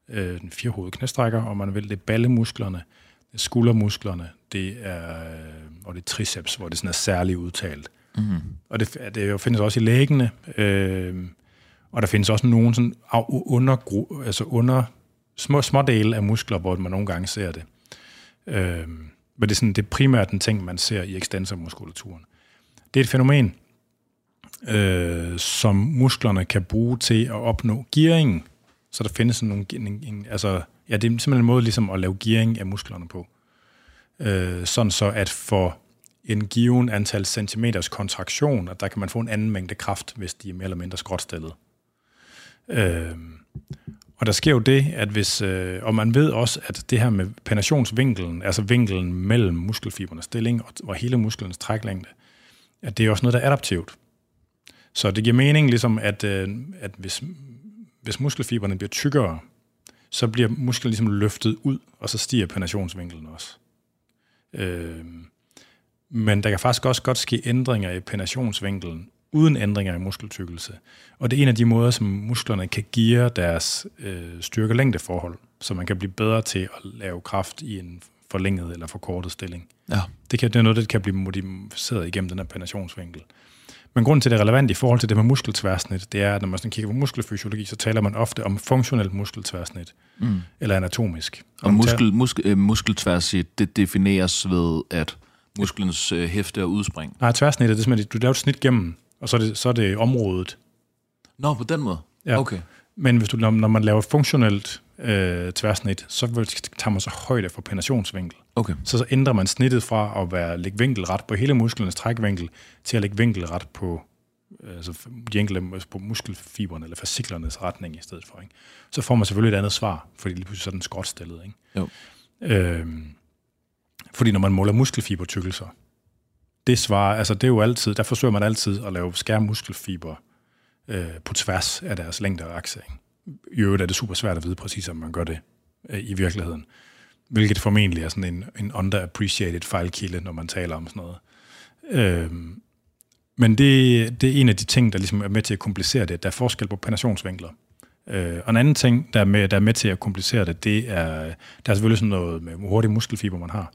øh, den firehovedede knæstrækker, og man vil, det er ballemusklerne, det er skuldermusklerne, det er, øh, og det er triceps, hvor det sådan er særligt udtalt. Mm. Og det, det findes også i læggene, øh, og der findes også nogle sådan under, altså under små, små dele af muskler, hvor man nogle gange ser det. Øh, men det er, sådan, det er primært den ting, man ser i ekstensormuskulaturen. Det er et fænomen, øh, som musklerne kan bruge til at opnå gearing. Så der findes sådan nogle, en, en, altså, ja, det er simpelthen en måde ligesom at lave gearing af musklerne på. Øh, sådan så, at for en given antal centimeters kontraktion, at der kan man få en anden mængde kraft, hvis de er mere eller mindre skråtstillet. Øh, og der sker jo det, at hvis, øh, og man ved også, at det her med penationsvinkelen, altså vinkelen mellem muskelfibernes stilling og, og hele musklens træklængde, at det er også noget, der er adaptivt. Så det giver mening, ligesom at, øh, at hvis, hvis muskelfiberne bliver tykkere, så bliver musklen ligesom løftet ud, og så stiger penationsvinkelen også. Øh, men der kan faktisk også godt ske ændringer i penationsvinkelen, uden ændringer i muskeltykkelse. Og det er en af de måder, som musklerne kan geare deres øh, styrke-længdeforhold, så man kan blive bedre til at lave kraft i en forlænget eller forkortet stilling. Ja. Det, kan, det er noget, der kan blive modificeret igennem den her penationsvinkel. Men grunden til, det er relevant i forhold til det med muskeltværsnit, det er, at når man sådan kigger på muskelfysiologi, så taler man ofte om funktionelt muskeltværsnit, mm. eller anatomisk. Og muskel, muskel, øh, muskeltværsnit, det defineres ved, at musklens øh, hæfte og udspring. Nej, tværsnittet, det er simpelthen, du laver et snit gennem, og så er det, så er det området. Nå, på den måde? Ja. Okay. Men hvis du, når, når man laver funktionelt øh, tværsnit, så tager man så højde for penetrationsvinkel. Okay. Så, så ændrer man snittet fra at være lægge vinkelret på hele musklernes trækvinkel, til at lægge vinkelret på, øh, altså de enkelte på muskelfiberne eller fasciklernes retning i stedet for. Ikke? Så får man selvfølgelig et andet svar, fordi lige pludselig så er den skråt stillet. Ikke? Jo. Øhm, fordi når man måler muskelfibertykkelser, det svarer, altså det er jo altid, der forsøger man altid at lave skærmuskelfiber øh, på tværs af deres længde og akse. I øvrigt er det super svært at vide præcis, om man gør det øh, i virkeligheden. Hvilket formentlig er sådan en, en underappreciated fejlkilde, når man taler om sådan noget. Øh, men det, det er en af de ting, der ligesom er med til at komplicere det. Der er forskel på penetrationsvinkler. Øh, og en anden ting, der er, med, der er med til at komplicere det, det er, der er selvfølgelig sådan noget med, hvor muskelfiber man har.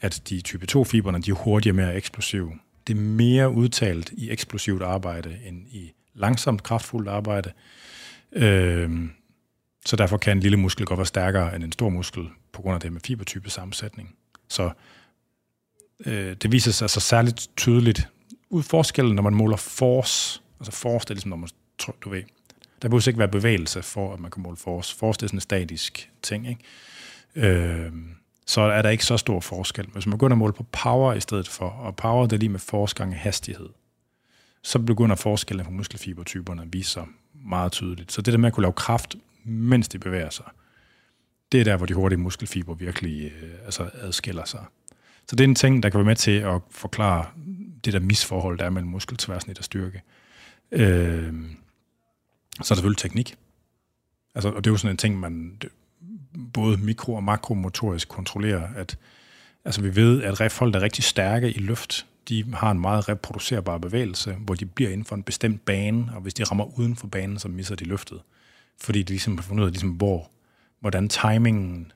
At de type 2-fiberne, de er hurtigere mere eksplosive. Det er mere udtalt i eksplosivt arbejde, end i langsomt, kraftfuldt arbejde. Øh, så derfor kan en lille muskel godt være stærkere end en stor muskel, på grund af det med fibertype sammensætning. Så øh, det viser sig altså særligt tydeligt ud forskellen, når man måler force. Altså force, det er ligesom, når man, du ved, der behøver ikke være bevægelse for, at man kan måle force. Force det er sådan en statisk ting, ikke? Øh, så er der ikke så stor forskel. Men hvis man begynder at måle på power i stedet for, og power det er lige med force gange hastighed, så begynder forskellen på muskelfibertyperne at vise sig meget tydeligt. Så det der med at kunne lave kraft, mens de bevæger sig, det er der, hvor de hurtige muskelfiber virkelig øh, altså adskiller sig. Så det er en ting, der kan være med til at forklare det der misforhold, der er mellem muskeltværsnit og styrke. Øh, så er der selvfølgelig teknik. Altså, og det er jo sådan en ting, man både mikro- og makromotorisk kontrollerer, at altså, vi ved, at folk, der er rigtig stærke i løft, de har en meget reproducerbar bevægelse, hvor de bliver inden for en bestemt bane, og hvis de rammer uden for banen, så misser de løftet. Fordi de ligesom har fundet ud af, ligesom, hvor, hvordan timingen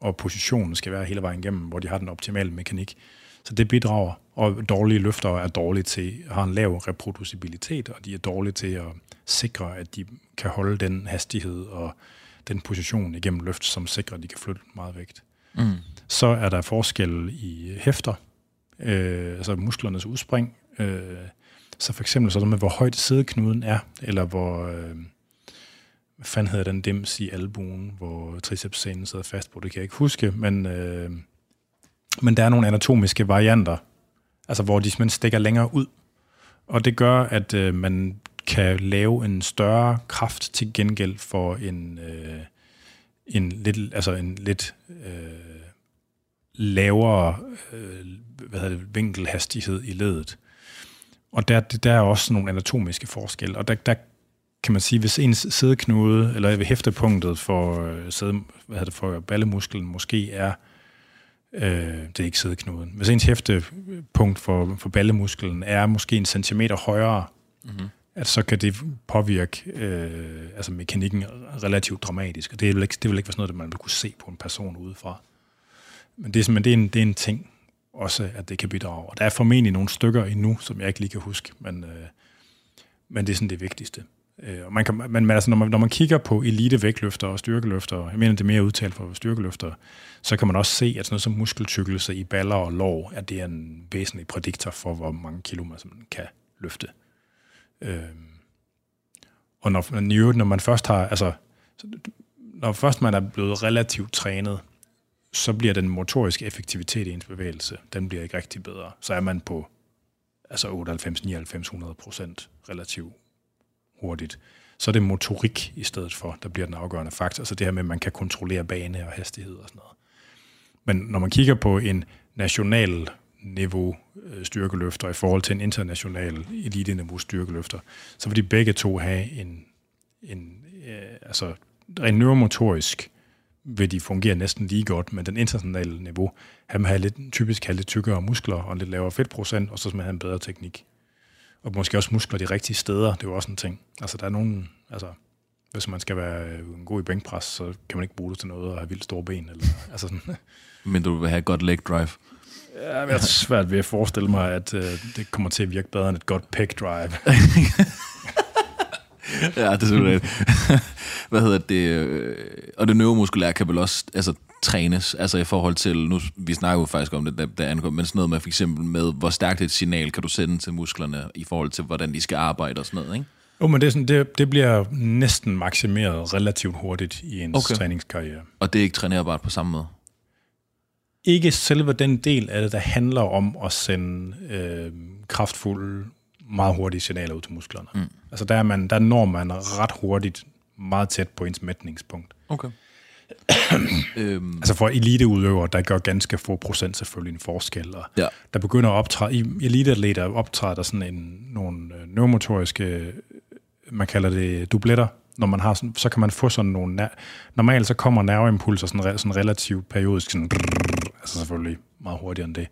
og positionen skal være hele vejen igennem, hvor de har den optimale mekanik. Så det bidrager, og dårlige løfter er dårlige til, har en lav reproducibilitet, og de er dårlige til at sikre, at de kan holde den hastighed og den position igennem løft, som sikrer, at de kan flytte meget vægt. Mm. Så er der forskel i hæfter, øh, altså musklernes udspring. Øh, så for eksempel sådan med, hvor højt sædeknuden er, eller hvor, øh, hvad fanden hedder den dims i albuen, hvor tricepsscenen sidder fast på, det kan jeg ikke huske, men, øh, men der er nogle anatomiske varianter, altså hvor de simpelthen stikker længere ud. Og det gør, at øh, man kan lave en større kraft til gengæld for en, øh, en lidt, altså en lidt øh, lavere øh, hvad hedder det, vinkelhastighed i ledet. Og der, der er også nogle anatomiske forskelle, og der, der kan man sige, hvis ens sædeknude, eller ved hæftepunktet for, øh, sæde, hvad hedder det, for ballemusklen måske er, øh, det er ikke sædeknuden, hvis ens hæftepunkt for, for ballemusklen er måske en centimeter højere, mm-hmm at så kan det påvirke øh, altså mekanikken relativt dramatisk, og det vil, ikke, det vil ikke være sådan noget, man vil kunne se på en person udefra. Men det er, simpelthen, det er, en, det er en ting også, at det kan bidrage. Og der er formentlig nogle stykker endnu, som jeg ikke lige kan huske, men, øh, men det er sådan det vigtigste. Øh, og man kan, men altså, når, man, når man kigger på elite vægtløfter og styrkeløfter, jeg mener det er mere udtalt for styrkeløfter, så kan man også se, at sådan noget som muskeltykkelse i baller og lår, at det er en væsentlig prædiktor for, hvor mange kilo man kan løfte. Øh, og når, når man først har, altså, når først man er blevet relativt trænet, så bliver den motoriske effektivitet i ens bevægelse, den bliver ikke rigtig bedre. Så er man på altså 98, 99, 100 procent relativt hurtigt. Så er det motorik i stedet for, der bliver den afgørende faktor. Altså det her med, at man kan kontrollere bane og hastighed og sådan noget. Men når man kigger på en national niveau øh, styrkeløfter i forhold til en international elite-niveau styrkeløfter, så vil de begge to have en, en øh, altså rent neuromotorisk vil de fungere næsten lige godt, men den internationale niveau, han har lidt, typisk have lidt tykkere muskler og lidt lavere fedtprocent, og så skal man have en bedre teknik. og måske også muskler de rigtige steder. Det er jo også en ting. Altså, der er nogen... Altså, hvis man skal være øh, god i bænkpres, så kan man ikke bruge det til noget og have vildt store ben. Eller, altså sådan. Men du vil have et godt leg drive. Ja, jeg er svært ved at forestille mig, at øh, det kommer til at virke bedre end et godt pec drive. ja, det er selvfølgelig Hvad hedder det? øh, Og det neuromuskulære kan vel også altså, trænes, altså i forhold til, nu, vi snakker jo faktisk om det, der, der angår, men sådan noget med for eksempel med, hvor stærkt et signal kan du sende til musklerne i forhold til, hvordan de skal arbejde og sådan noget, ikke? Jo, men det, er sådan, det, det bliver næsten maksimeret relativt hurtigt i ens okay. træningskarriere. Og det er ikke trænerbart på samme måde. Ikke selve den del af det, der handler om at sende øh, kraftfulde, meget hurtige signaler ud til musklerne. Mm. Altså der, er man, der når man ret hurtigt meget tæt på ens mætningspunkt. Okay. øhm, Altså for eliteudøvere, der gør ganske få procent selvfølgelig en forskel. Og Ja. Der begynder at optræde, i eliteatleter optræder der sådan en, nogle øh, neuromotoriske, man kalder det dubletter, når man har sådan, så kan man få sådan nogle, normalt så kommer nerveimpulser sådan, sådan relativt periodisk, sådan, altså selvfølgelig meget hurtigere end det.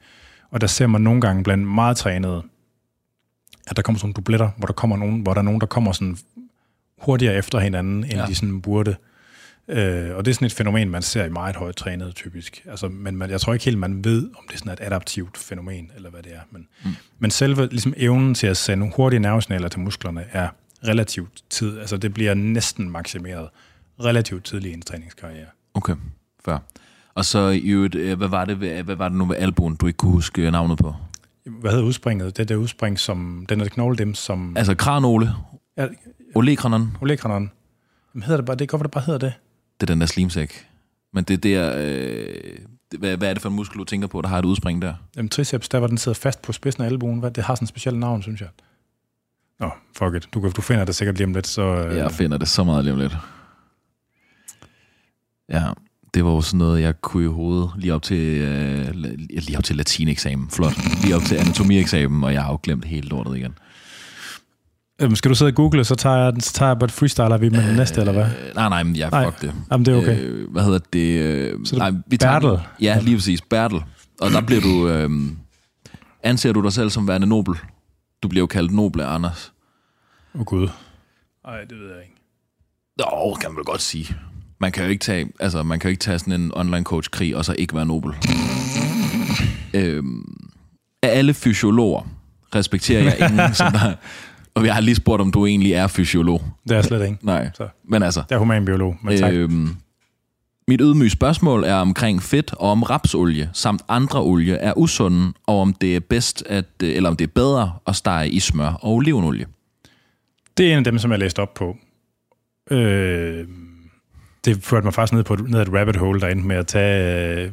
Og der ser man nogle gange blandt meget trænede, at der kommer sådan nogle dubletter, hvor der kommer nogen, hvor der er nogen, der kommer sådan hurtigere efter hinanden, end Ja. de sådan burde. Øh, og det er sådan et fænomen, man ser i meget højt trænet typisk. Altså, men man, jeg tror ikke helt, man ved, om det er sådan et adaptivt fænomen, eller hvad det er. Men, mm. men selve ligesom, evnen til at sende hurtige nervesignaler til musklerne er relativt tid. Altså det bliver næsten maksimeret relativt tidlig i en træningskarriere. okay, fair. Og så i øvrigt, øh, hvad var det, hvad var det nu ved albuen, du ikke kunne huske navnet på? Hvad hedder udspringet? Det er det udspring, som den er knogle dem, som... Altså kranole, Ja, olekranon, Olekranon. Jamen hedder det bare, det er godt, det bare hedder det. det er den der slimsæk. Men det er der, øh, hvad, hvad er det for en muskel, du tænker på, der har et udspring der? Jamen, triceps, der hvor den sidder fast på spidsen af albuen, hvad, det har sådan et specielt navn, synes jeg. Nå, fuck it. Du, kan- du finder det sikkert lige om lidt, så... Øh, Jeg finder det så meget lige om lidt. Ja, det var jo sådan noget, jeg kunne i hovedet lige op til, øh, lige op til latineksamen. Flot. Lige op til anatomieksamen, og jeg har jo glemt helt lortet igen. Øhm, skal du sidde og google, så tager jeg, den- så tager jeg bare et freestyler vi med den næste, eller hvad? Øh, nej, nej, men jeg Nej, fuck det. Jamen, det er okay. Øh, hvad hedder det? Øh, Så det nej, vi tager. Ja, lige præcis. Bertel. Og der bliver du... Øh, anser du dig selv som værende nobel? Du bliver jo kaldt noble, Anders. Åh, oh, Gud. Nej, det ved jeg ikke. Nå, kan man vel godt sige. Man kan jo ikke tage, altså, man kan jo ikke tage sådan en online coach krig og så ikke være nobel. øhm, af alle fysiologer respekterer jeg ingen, som der, og jeg har lige spurgt, om du egentlig er fysiolog. Det er jeg slet ikke. Nej, Så. men altså, Jeg er humanbiolog, men tak. Øh, øhm, mit ydmyge spørgsmål er omkring fedt og om rapsolie samt andre olie er usunde, og om det er bedst at, øh, eller om det er bedre at stege i smør og olivenolie. det er en af dem, som jeg læste op på. Øh, det førte mig faktisk ned på ned ad et rabbit hole, der endte med at tage... Øh,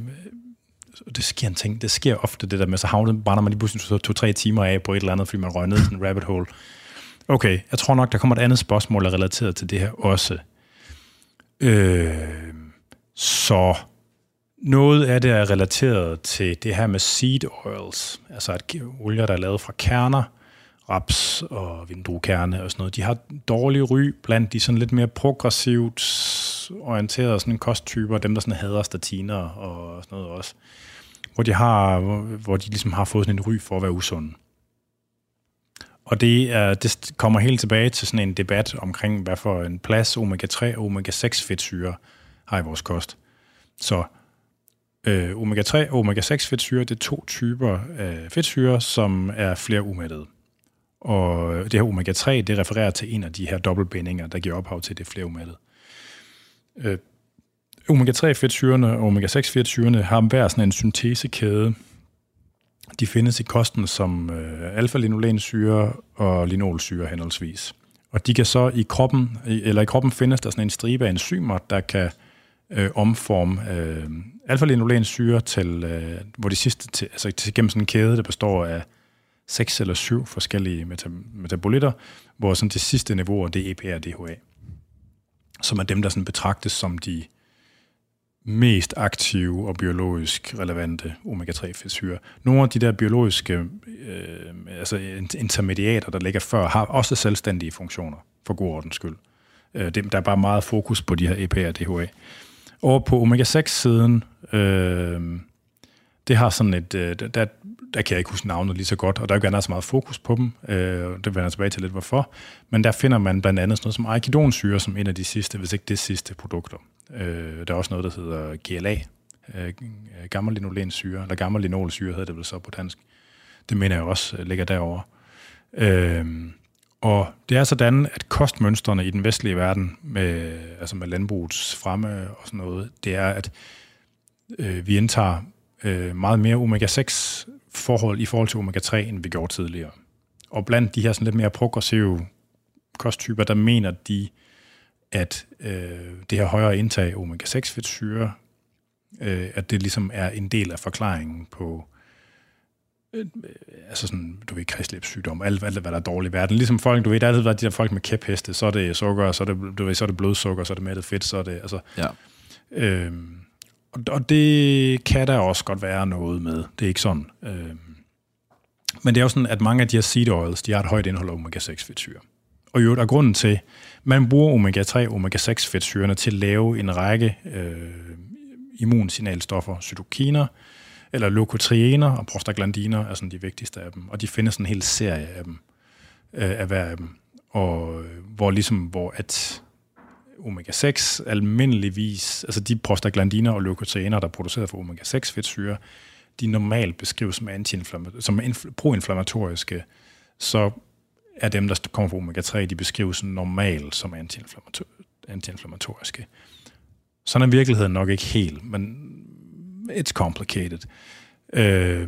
det sker en ting. Det sker ofte, det der med, så havnet, brænder man lige pludselig to-tre timer af på et eller andet, fordi man røg ned i sådan en rabbit hole. Okay, jeg tror nok, der kommer et andet spørgsmål, relateret til det her også. Øh, så noget af det er relateret til det her med seed oils, altså at olier, der er lavet fra kerner, raps og vindruekerne og sådan noget, de har dårlig ry blandt de sådan lidt mere progressivt orienterede sådan kosttyper, dem der sådan hader statiner og sådan noget også, hvor de har, hvor, de ligesom har fået sådan en ry for at være usunde. Og det, er, det kommer helt tilbage til sådan en debat omkring, hvad for en plads omega-3 og omega-6 fedtsyre har i vores kost. Så øh, omega-3 og omega-6 fedtsyre, det er to typer af fedtsyre, som er flere umættede. Og det her omega-3, det refererer til en af de her dobbeltbindinger, der giver ophav til det flere. Øh, omega-3 fedtsyrene og omega-6 fedtsyrene har hver sådan en syntesekæde. De findes i kosten som øh, alfa-linolensyre og linolsyre henholdsvis. Og de kan så i kroppen, eller i kroppen findes der sådan en stribe af enzymer, der kan øh, omforme øh, alfa-linolensyre til, øh, hvor de sidste, til, altså til, gennem sådan en kæde, der består af seks eller syv forskellige meta- metabolitter, hvor sådan det sidste niveau, det er EPA og DHA, som er dem, der sådan betragtes som de mest aktive og biologisk relevante omega-3-fedtsyre. Nogle af de der biologiske øh, altså intermediater, der ligger før, har også selvstændige funktioner, for god ordens skyld. Øh, det, der er bare meget fokus på de her EPA og DHA. Over på omega-6-siden, øh, det har sådan et, øh, der, der kan jeg ikke huske navnet lige så godt, og der er jo ikke så meget fokus på dem, øh, det vender jeg tilbage til lidt hvorfor, men der finder man blandt andet sådan noget som arachidonsyre som en af de sidste, hvis ikke det sidste produkter. Øh, der er også noget, der hedder GLA, øh, gammel linolensyre, eller gammel linolsyre hedder det vel så på dansk. Det mener jeg også øh, ligger derovre. Øh, og det er sådan, at kostmønstrene i den vestlige verden, med, altså med landbrugets fremme og sådan noget, det er, at øh, vi indtager øh, meget mere omega-6 forhold i forhold til omega-3, end vi gjorde tidligere. Og blandt de her sådan lidt mere progressive kosttyper, der mener de, at øh, det her højere indtag af omega-6 fedtsyre, øh, at det ligesom er en del af forklaringen på øh, altså sådan, du ved, kredsløbssygdom, alt, alt, hvad der er dårligt i verden. Ligesom folk, du ved, der er altid været de der folk med kæpheste, så er det sukker, så er det, du ved, så er det blodsukker, så er det mættet fedt, så er det, altså... Ja. Øh, og, og det kan der også godt være noget med. Det er ikke sådan. Øh, men det er jo sådan, at mange af de her seed oils, de har et højt indhold af omega-6 fedtsyre. Og jo, der er grunden til, man bruger omega-3 og omega-6 fedtsyrene til at lave en række øh, immunsignalstoffer, cytokiner, eller leukotriener og prostaglandiner er sådan de vigtigste af dem. Og de findes en hel serie af dem, øh, af hver af dem. Og øh, hvor ligesom, hvor at omega-6 almindeligvis, altså de prostaglandiner og leukotriener, der er produceret for omega-6 fedtsyre, de normalt beskrives som, som proinflammatoriske, så er dem, der kommer fra omega-3, de beskrives normalt som antiinflammatoriske. Sådan er virkeligheden nok ikke helt, men it's complicated. Øh,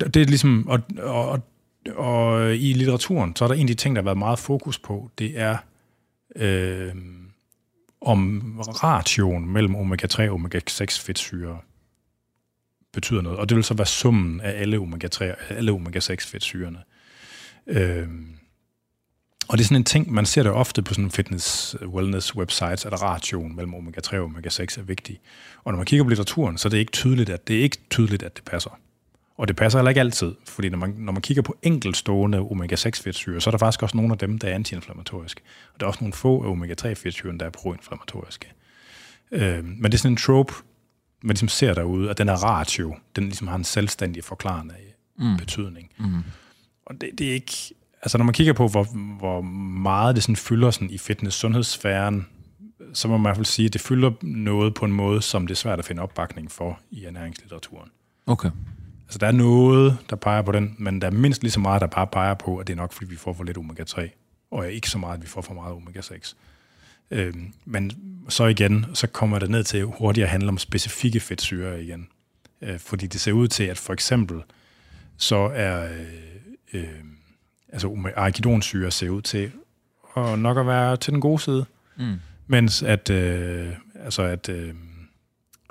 det er ligesom, og, og, og i litteraturen, så er der en af de ting, der har været meget fokus på, det er øh, om ratioen mellem omega-3 og omega-6 fedtsyre betyder noget. Og det vil så være summen af alle omega-3 og alle omega-6 fedtsyrene. Øh, og det er sådan en ting, man ser det ofte på sådan fitness wellness websites, at ratioen mellem omega-3 og omega-6 er vigtig. Og når man kigger på litteraturen, så er det ikke tydeligt, at det er ikke tydeligt, at det passer. Og det passer heller ikke altid, fordi når man, når man kigger på enkeltstående omega-6-fedtsyre, så er der faktisk også nogle af dem, der er antiinflammatoriske. Og der er også nogle få af omega-3-fedtsyren, der er proinflammatoriske. Øh, men det er sådan en trope, man ligesom ser derude, at den er ratio, den ligesom har en selvstændig forklarende mm. betydning. Mm. Og det, det er ikke... Altså når man kigger på, hvor, hvor meget det sådan fylder sådan i fitness-sundhedssfæren, så må man i hvert fald sige, at det fylder noget på en måde, som det er svært at finde opbakning for i ernæringslitteraturen. Okay. Altså, der er noget, der peger på den, men der er mindst lige så meget, der bare peger på, at det er nok, fordi vi får for lidt omega-3, og ikke så meget, at vi får for meget omega-6. Øhm, men så igen, så kommer det ned til hurtigt at handle om specifikke fedtsyrer igen. Øh, fordi det ser ud til, at for eksempel, så er øh, øh, altså arachidonsyre ser ud til at nok at være til den gode side. Mm. Mens at, øh, altså at øh,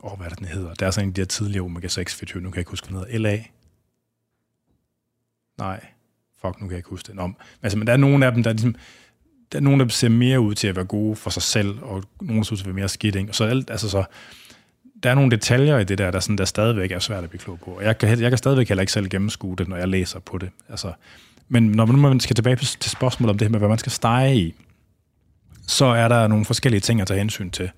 åh, hvad er det, den hedder? Der er sådan en af de der tidligere omega-6 fedtsyre, nu kan jeg ikke huske, hvad den hedder. LA? Nej, fuck, nu kan jeg ikke huske den om. altså, men der er nogle af dem, der ligesom, der er nogen, der ser mere ud til at være gode for sig selv, og nogle, der ser ud til at være mere skidt, ikke? Og så, alt, altså så, der er nogle detaljer i det der, der, sådan, der stadigvæk er svært at blive klog på. Og jeg kan, jeg kan stadigvæk heller ikke selv gennemskue det, når jeg læser på det. Altså, men når man skal tilbage til spørgsmålet om det her med, hvad man skal stege i, så er der nogle forskellige ting at tage hensyn til.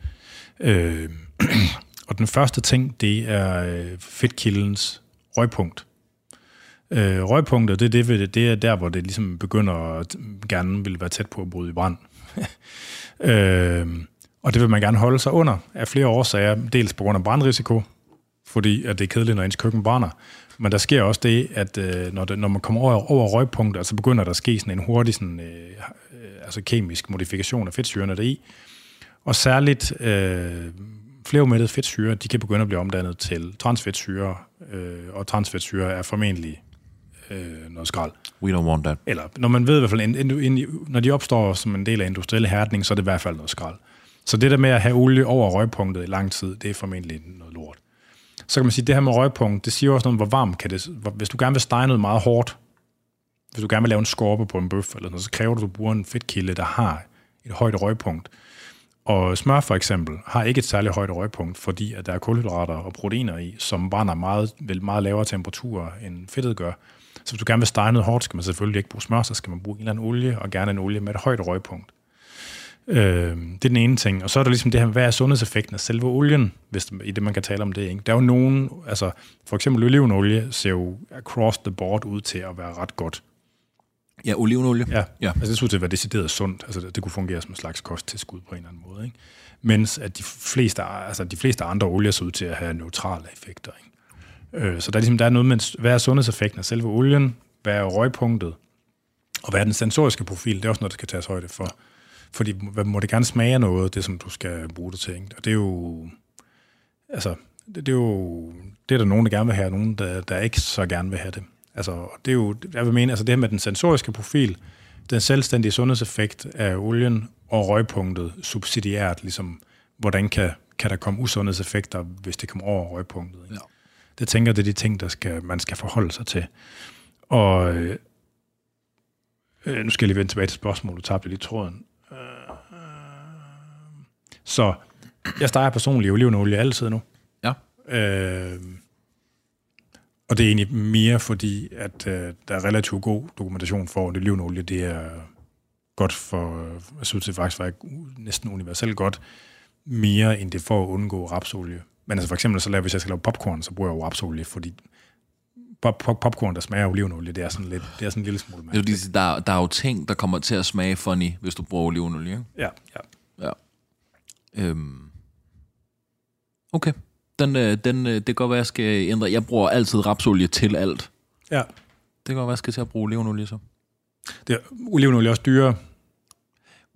Øh, og den første ting, det er øh, fedtkildens røgpunkt. Øh, røgpunktet, det, det, det er der, hvor det ligesom begynder at gerne vil være tæt på at bryde i brand. øh, og det vil man gerne holde sig under af flere årsager. Dels på grund af brandrisiko, fordi at det er kedeligt, når ens køkken brænder. Men der sker også det, at øh, når, det, når man kommer over, over røgpunktet, så begynder der at ske sådan en hurtig sådan, øh, øh altså kemisk modifikation af fedtsyrene deri. Og særligt øh, flerumættede fedtsyre, de kan begynde at blive omdannet til transfedtsyre, øh, og transfedtsyre er formentlig øh, noget skrald. We don't want that. Eller når man ved i hvert fald, en, en, en, når de opstår som en del af industriel hærdning, så er det i hvert fald noget skrald. Så det der med at have olie over røgpunktet i lang tid, det er formentlig noget lort. Så kan man sige, at det her med røgpunkt, det siger også noget om, hvor varmt kan det... Hvis du gerne vil stege noget meget hårdt, hvis du gerne vil lave en skorpe på en bøf, eller noget, så kræver du, at du bruger en fedtkilde, der har et højt røgpunkt. Og smør for eksempel har ikke et særligt højt røgpunkt, fordi at der er kulhydrater og proteiner i, som brænder meget, vel meget lavere temperaturer end fedtet gør. Så hvis du gerne vil stege noget hårdt, skal man selvfølgelig ikke bruge smør, så skal man bruge en eller anden olie, og gerne en olie med et højt røgpunkt. Øh, det er den ene ting. Og så er der ligesom det her, hvad er sundhedseffekten af selve olien, hvis i det, man kan tale om det. Ikke? Der er jo nogen, altså for eksempel olivenolie ser jo across the board ud til at være ret godt. Ja, olivenolie. Ja, ja. altså det til at være decideret sundt. Altså det, det kunne fungere som en slags kosttilskud på en eller anden måde. Ikke? Mens at de fleste, altså de fleste andre olier ser ud til at have neutrale effekter. Ikke? Øh, så der er, ligesom, der er noget med, hvad er sundhedseffekten af selve olien, hvad er røgpunktet, og hvad er den sensoriske profil, det er også noget, der skal tages højde for. Fordi må det gerne smage noget, det som du skal bruge det til. Ikke? Og det er jo... Altså, det, det er jo... Det er der nogen, der gerne vil have, og nogen, der, der ikke så gerne vil have det. Altså, det er jo... Jeg vil mene, altså det her med den sensoriske profil, den selvstændige sundhedseffekt af olien og røgpunktet subsidiært, ligesom, hvordan kan, kan der komme usundhedseffekter, hvis det kommer over røgpunktet. Ikke? Ja. Det tænker det er de ting, der skal, man skal forholde sig til. Og øh, nu skal jeg lige vende tilbage til spørgsmålet, du tabte lige tråden. Så jeg steger personligt olivenolie altid nu. Ja. Øh, og det er egentlig mere fordi, at øh, der er relativt god dokumentation for, at olivenolie det er godt for, jeg synes det faktisk var næsten universelt godt, mere end det for at undgå rapsolie. Men altså for eksempel, så laver, hvis jeg skal lave popcorn, så bruger jeg jo rapsolie, fordi pop, pop, popcorn, der smager olivenolie, det er sådan, lidt, det er sådan en lille smule mærkeligt. Der, der er jo ting, der kommer til at smage funny, hvis du bruger olivenolie, ikke? Ja, ja. Ja. Øhm. Okay. Den, øh, den, øh, det kan godt være, jeg skal ændre. Jeg bruger altid rapsolie til alt. Ja. Det kan godt være, jeg skal til at bruge olivenolie så. Det er, olivenolie er også dyrere.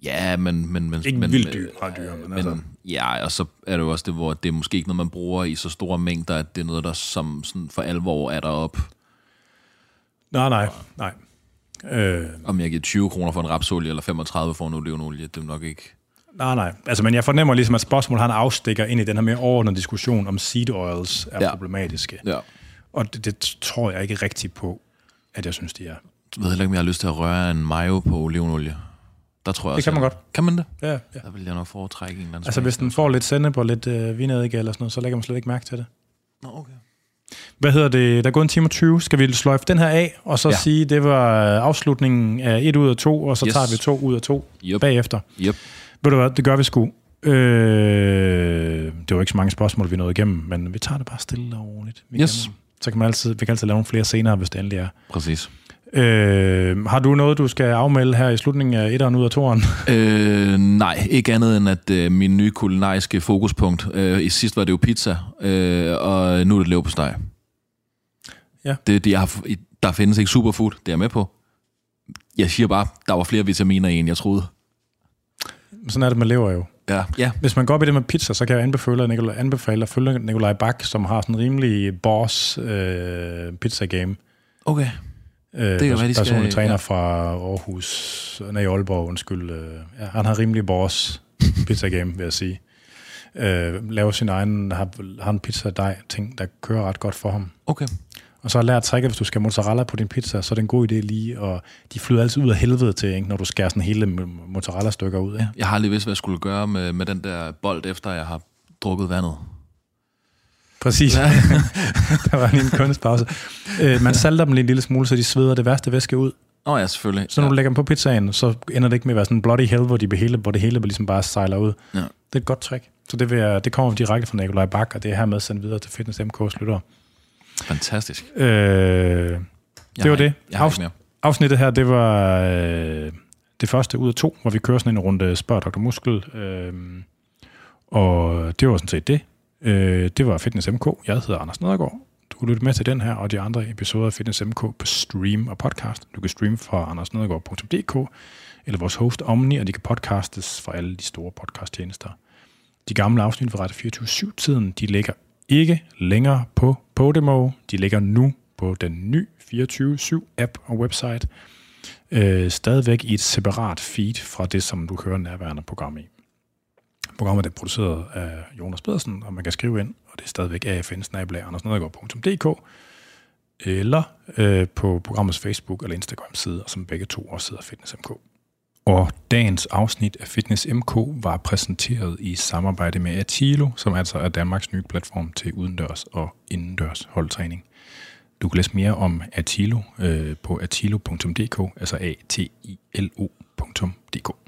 Ja, men... men, men ikke men, vildt dyr, meget dyrere, men, men altså. Ja, og så er det jo også det, hvor det er måske ikke noget, man bruger i så store mængder, at det er noget, der som sådan for alvor er derop. Nej, nej, nej. Øh. Om jeg giver 20 kroner for en rapsolie, eller 35 for en olivenolie, det er nok ikke... Nej, nej. Altså, men jeg fornemmer ligesom, at spørgsmålet har en afstikker ind i den her mere overordnede diskussion om seed oils er ja. problematiske. Ja. Og det, det tror jeg ikke rigtigt på, at jeg synes, de er. Jeg ved heller ikke, om jeg har lyst til at røre en mayo på olivenolie. Der tror jeg det kan man jeg, godt. Kan man det? Ja, ja. Der vil jeg nok foretrække en eller anden Altså, hvis den får lidt sennep og lidt øh, eller sådan noget, så lægger man slet ikke mærke til det. Nå, okay. Hvad hedder det? Der er gået en time og 20. Skal vi sløjfe den her af, og så ja. sige, det var afslutningen af et ud af to, og så yes. tager vi to ud af to yep. bagefter. Yep. Ved du hvad, det gør vi sgu. Øh, det var ikke så mange spørgsmål, vi nåede igennem, men vi tager det bare stille og roligt. Vi yes. Kan, så kan man altid, vi kan altid lave nogle flere senere, hvis det endelig er. Præcis. Øh, har du noget, du skal afmelde her i slutningen af etteren ud af toeren? Øh, nej, ikke andet end at øh, min nye kulinariske fokuspunkt. Øh, I sidst var det jo pizza, øh, og nu er det leverpostej. Ja. Det, det, jeg har, der findes ikke superfood, det er jeg med på. Jeg siger bare, der var flere vitaminer i, end jeg troede. Sådan er det med lever jo. Ja. ja. Hvis man går op i det med pizza, så kan jeg anbefale, Nikolaj, anbefale at følge Nikolaj Bak, som har sådan en rimelig boss øh, pizza game. Okay. Øh, det kan være, de skal... Personlig træner ja. fra Aarhus, nej, Aalborg, undskyld. Øh, ja, han har rimelig boss pizza game, vil jeg sige. Øh, laver sin egen, har, har en pizza dej ting, der kører ret godt for ham. Okay. Og så har lært tricket, hvis du skal mozzarella på din pizza, så er det en god idé lige, og de flyder altid ud af helvede til, ikke, når du skærer sådan hele mozzarella-stykker ud. Ja, jeg har lige vidst, hvad jeg skulle gøre med, med den der bold, efter jeg har drukket vandet. Præcis. Ja. der var lige en kunstpause. Øh, man salter dem lige en lille smule, så de sveder det værste væske ud. Åh oh, ja, selvfølgelig. Så når ja. du lægger dem på pizzaen, så ender det ikke med at være sådan en bloody hell, hvor, de hele, hvor det hele ligesom bare sejler ud. Ja. Det er et godt trick. Så det, vil jeg, det kommer direkte fra Nikolaj Bak, og det er hermed sendt videre til Fitness MK's lyttere. Fantastisk. Øh, det jeg var det. Jeg har ikke Afsnittet her, det var øh, det første ud af to, hvor vi kører sådan en runde Spørg Dr. Muskel. Øh, og det var sådan set det. Øh, det var Fitness MK. Jeg hedder Anders Nedergaard. Du kan lytte med til den her og de andre episoder af Fitness MK på stream og podcast. Du kan streame fra andersnedergaard.dk eller vores host Omni, og de kan podcastes fra alle de store podcasttjenester. De gamle afsnit fra Radio 24-7-tiden, de ligger ikke længere på Podimo. De ligger nu på den nye 24-7-app og website. Øh, stadigvæk i et separat feed fra det, som du hører nærværende program i. Programmet er produceret af Jonas Pedersen, og man kan skrive ind, og det er stadigvæk afn eller øh, på programmets Facebook eller Instagram-side, som begge to også hedder fitness.mk. Og dagens afsnit af Fitness MK var præsenteret i samarbejde med Atilo, som altså er Danmarks nye platform til udendørs og indendørs holdtræning. Du kan læse mere om Atilo øh, på atilo.dk, altså a t i l o.dk.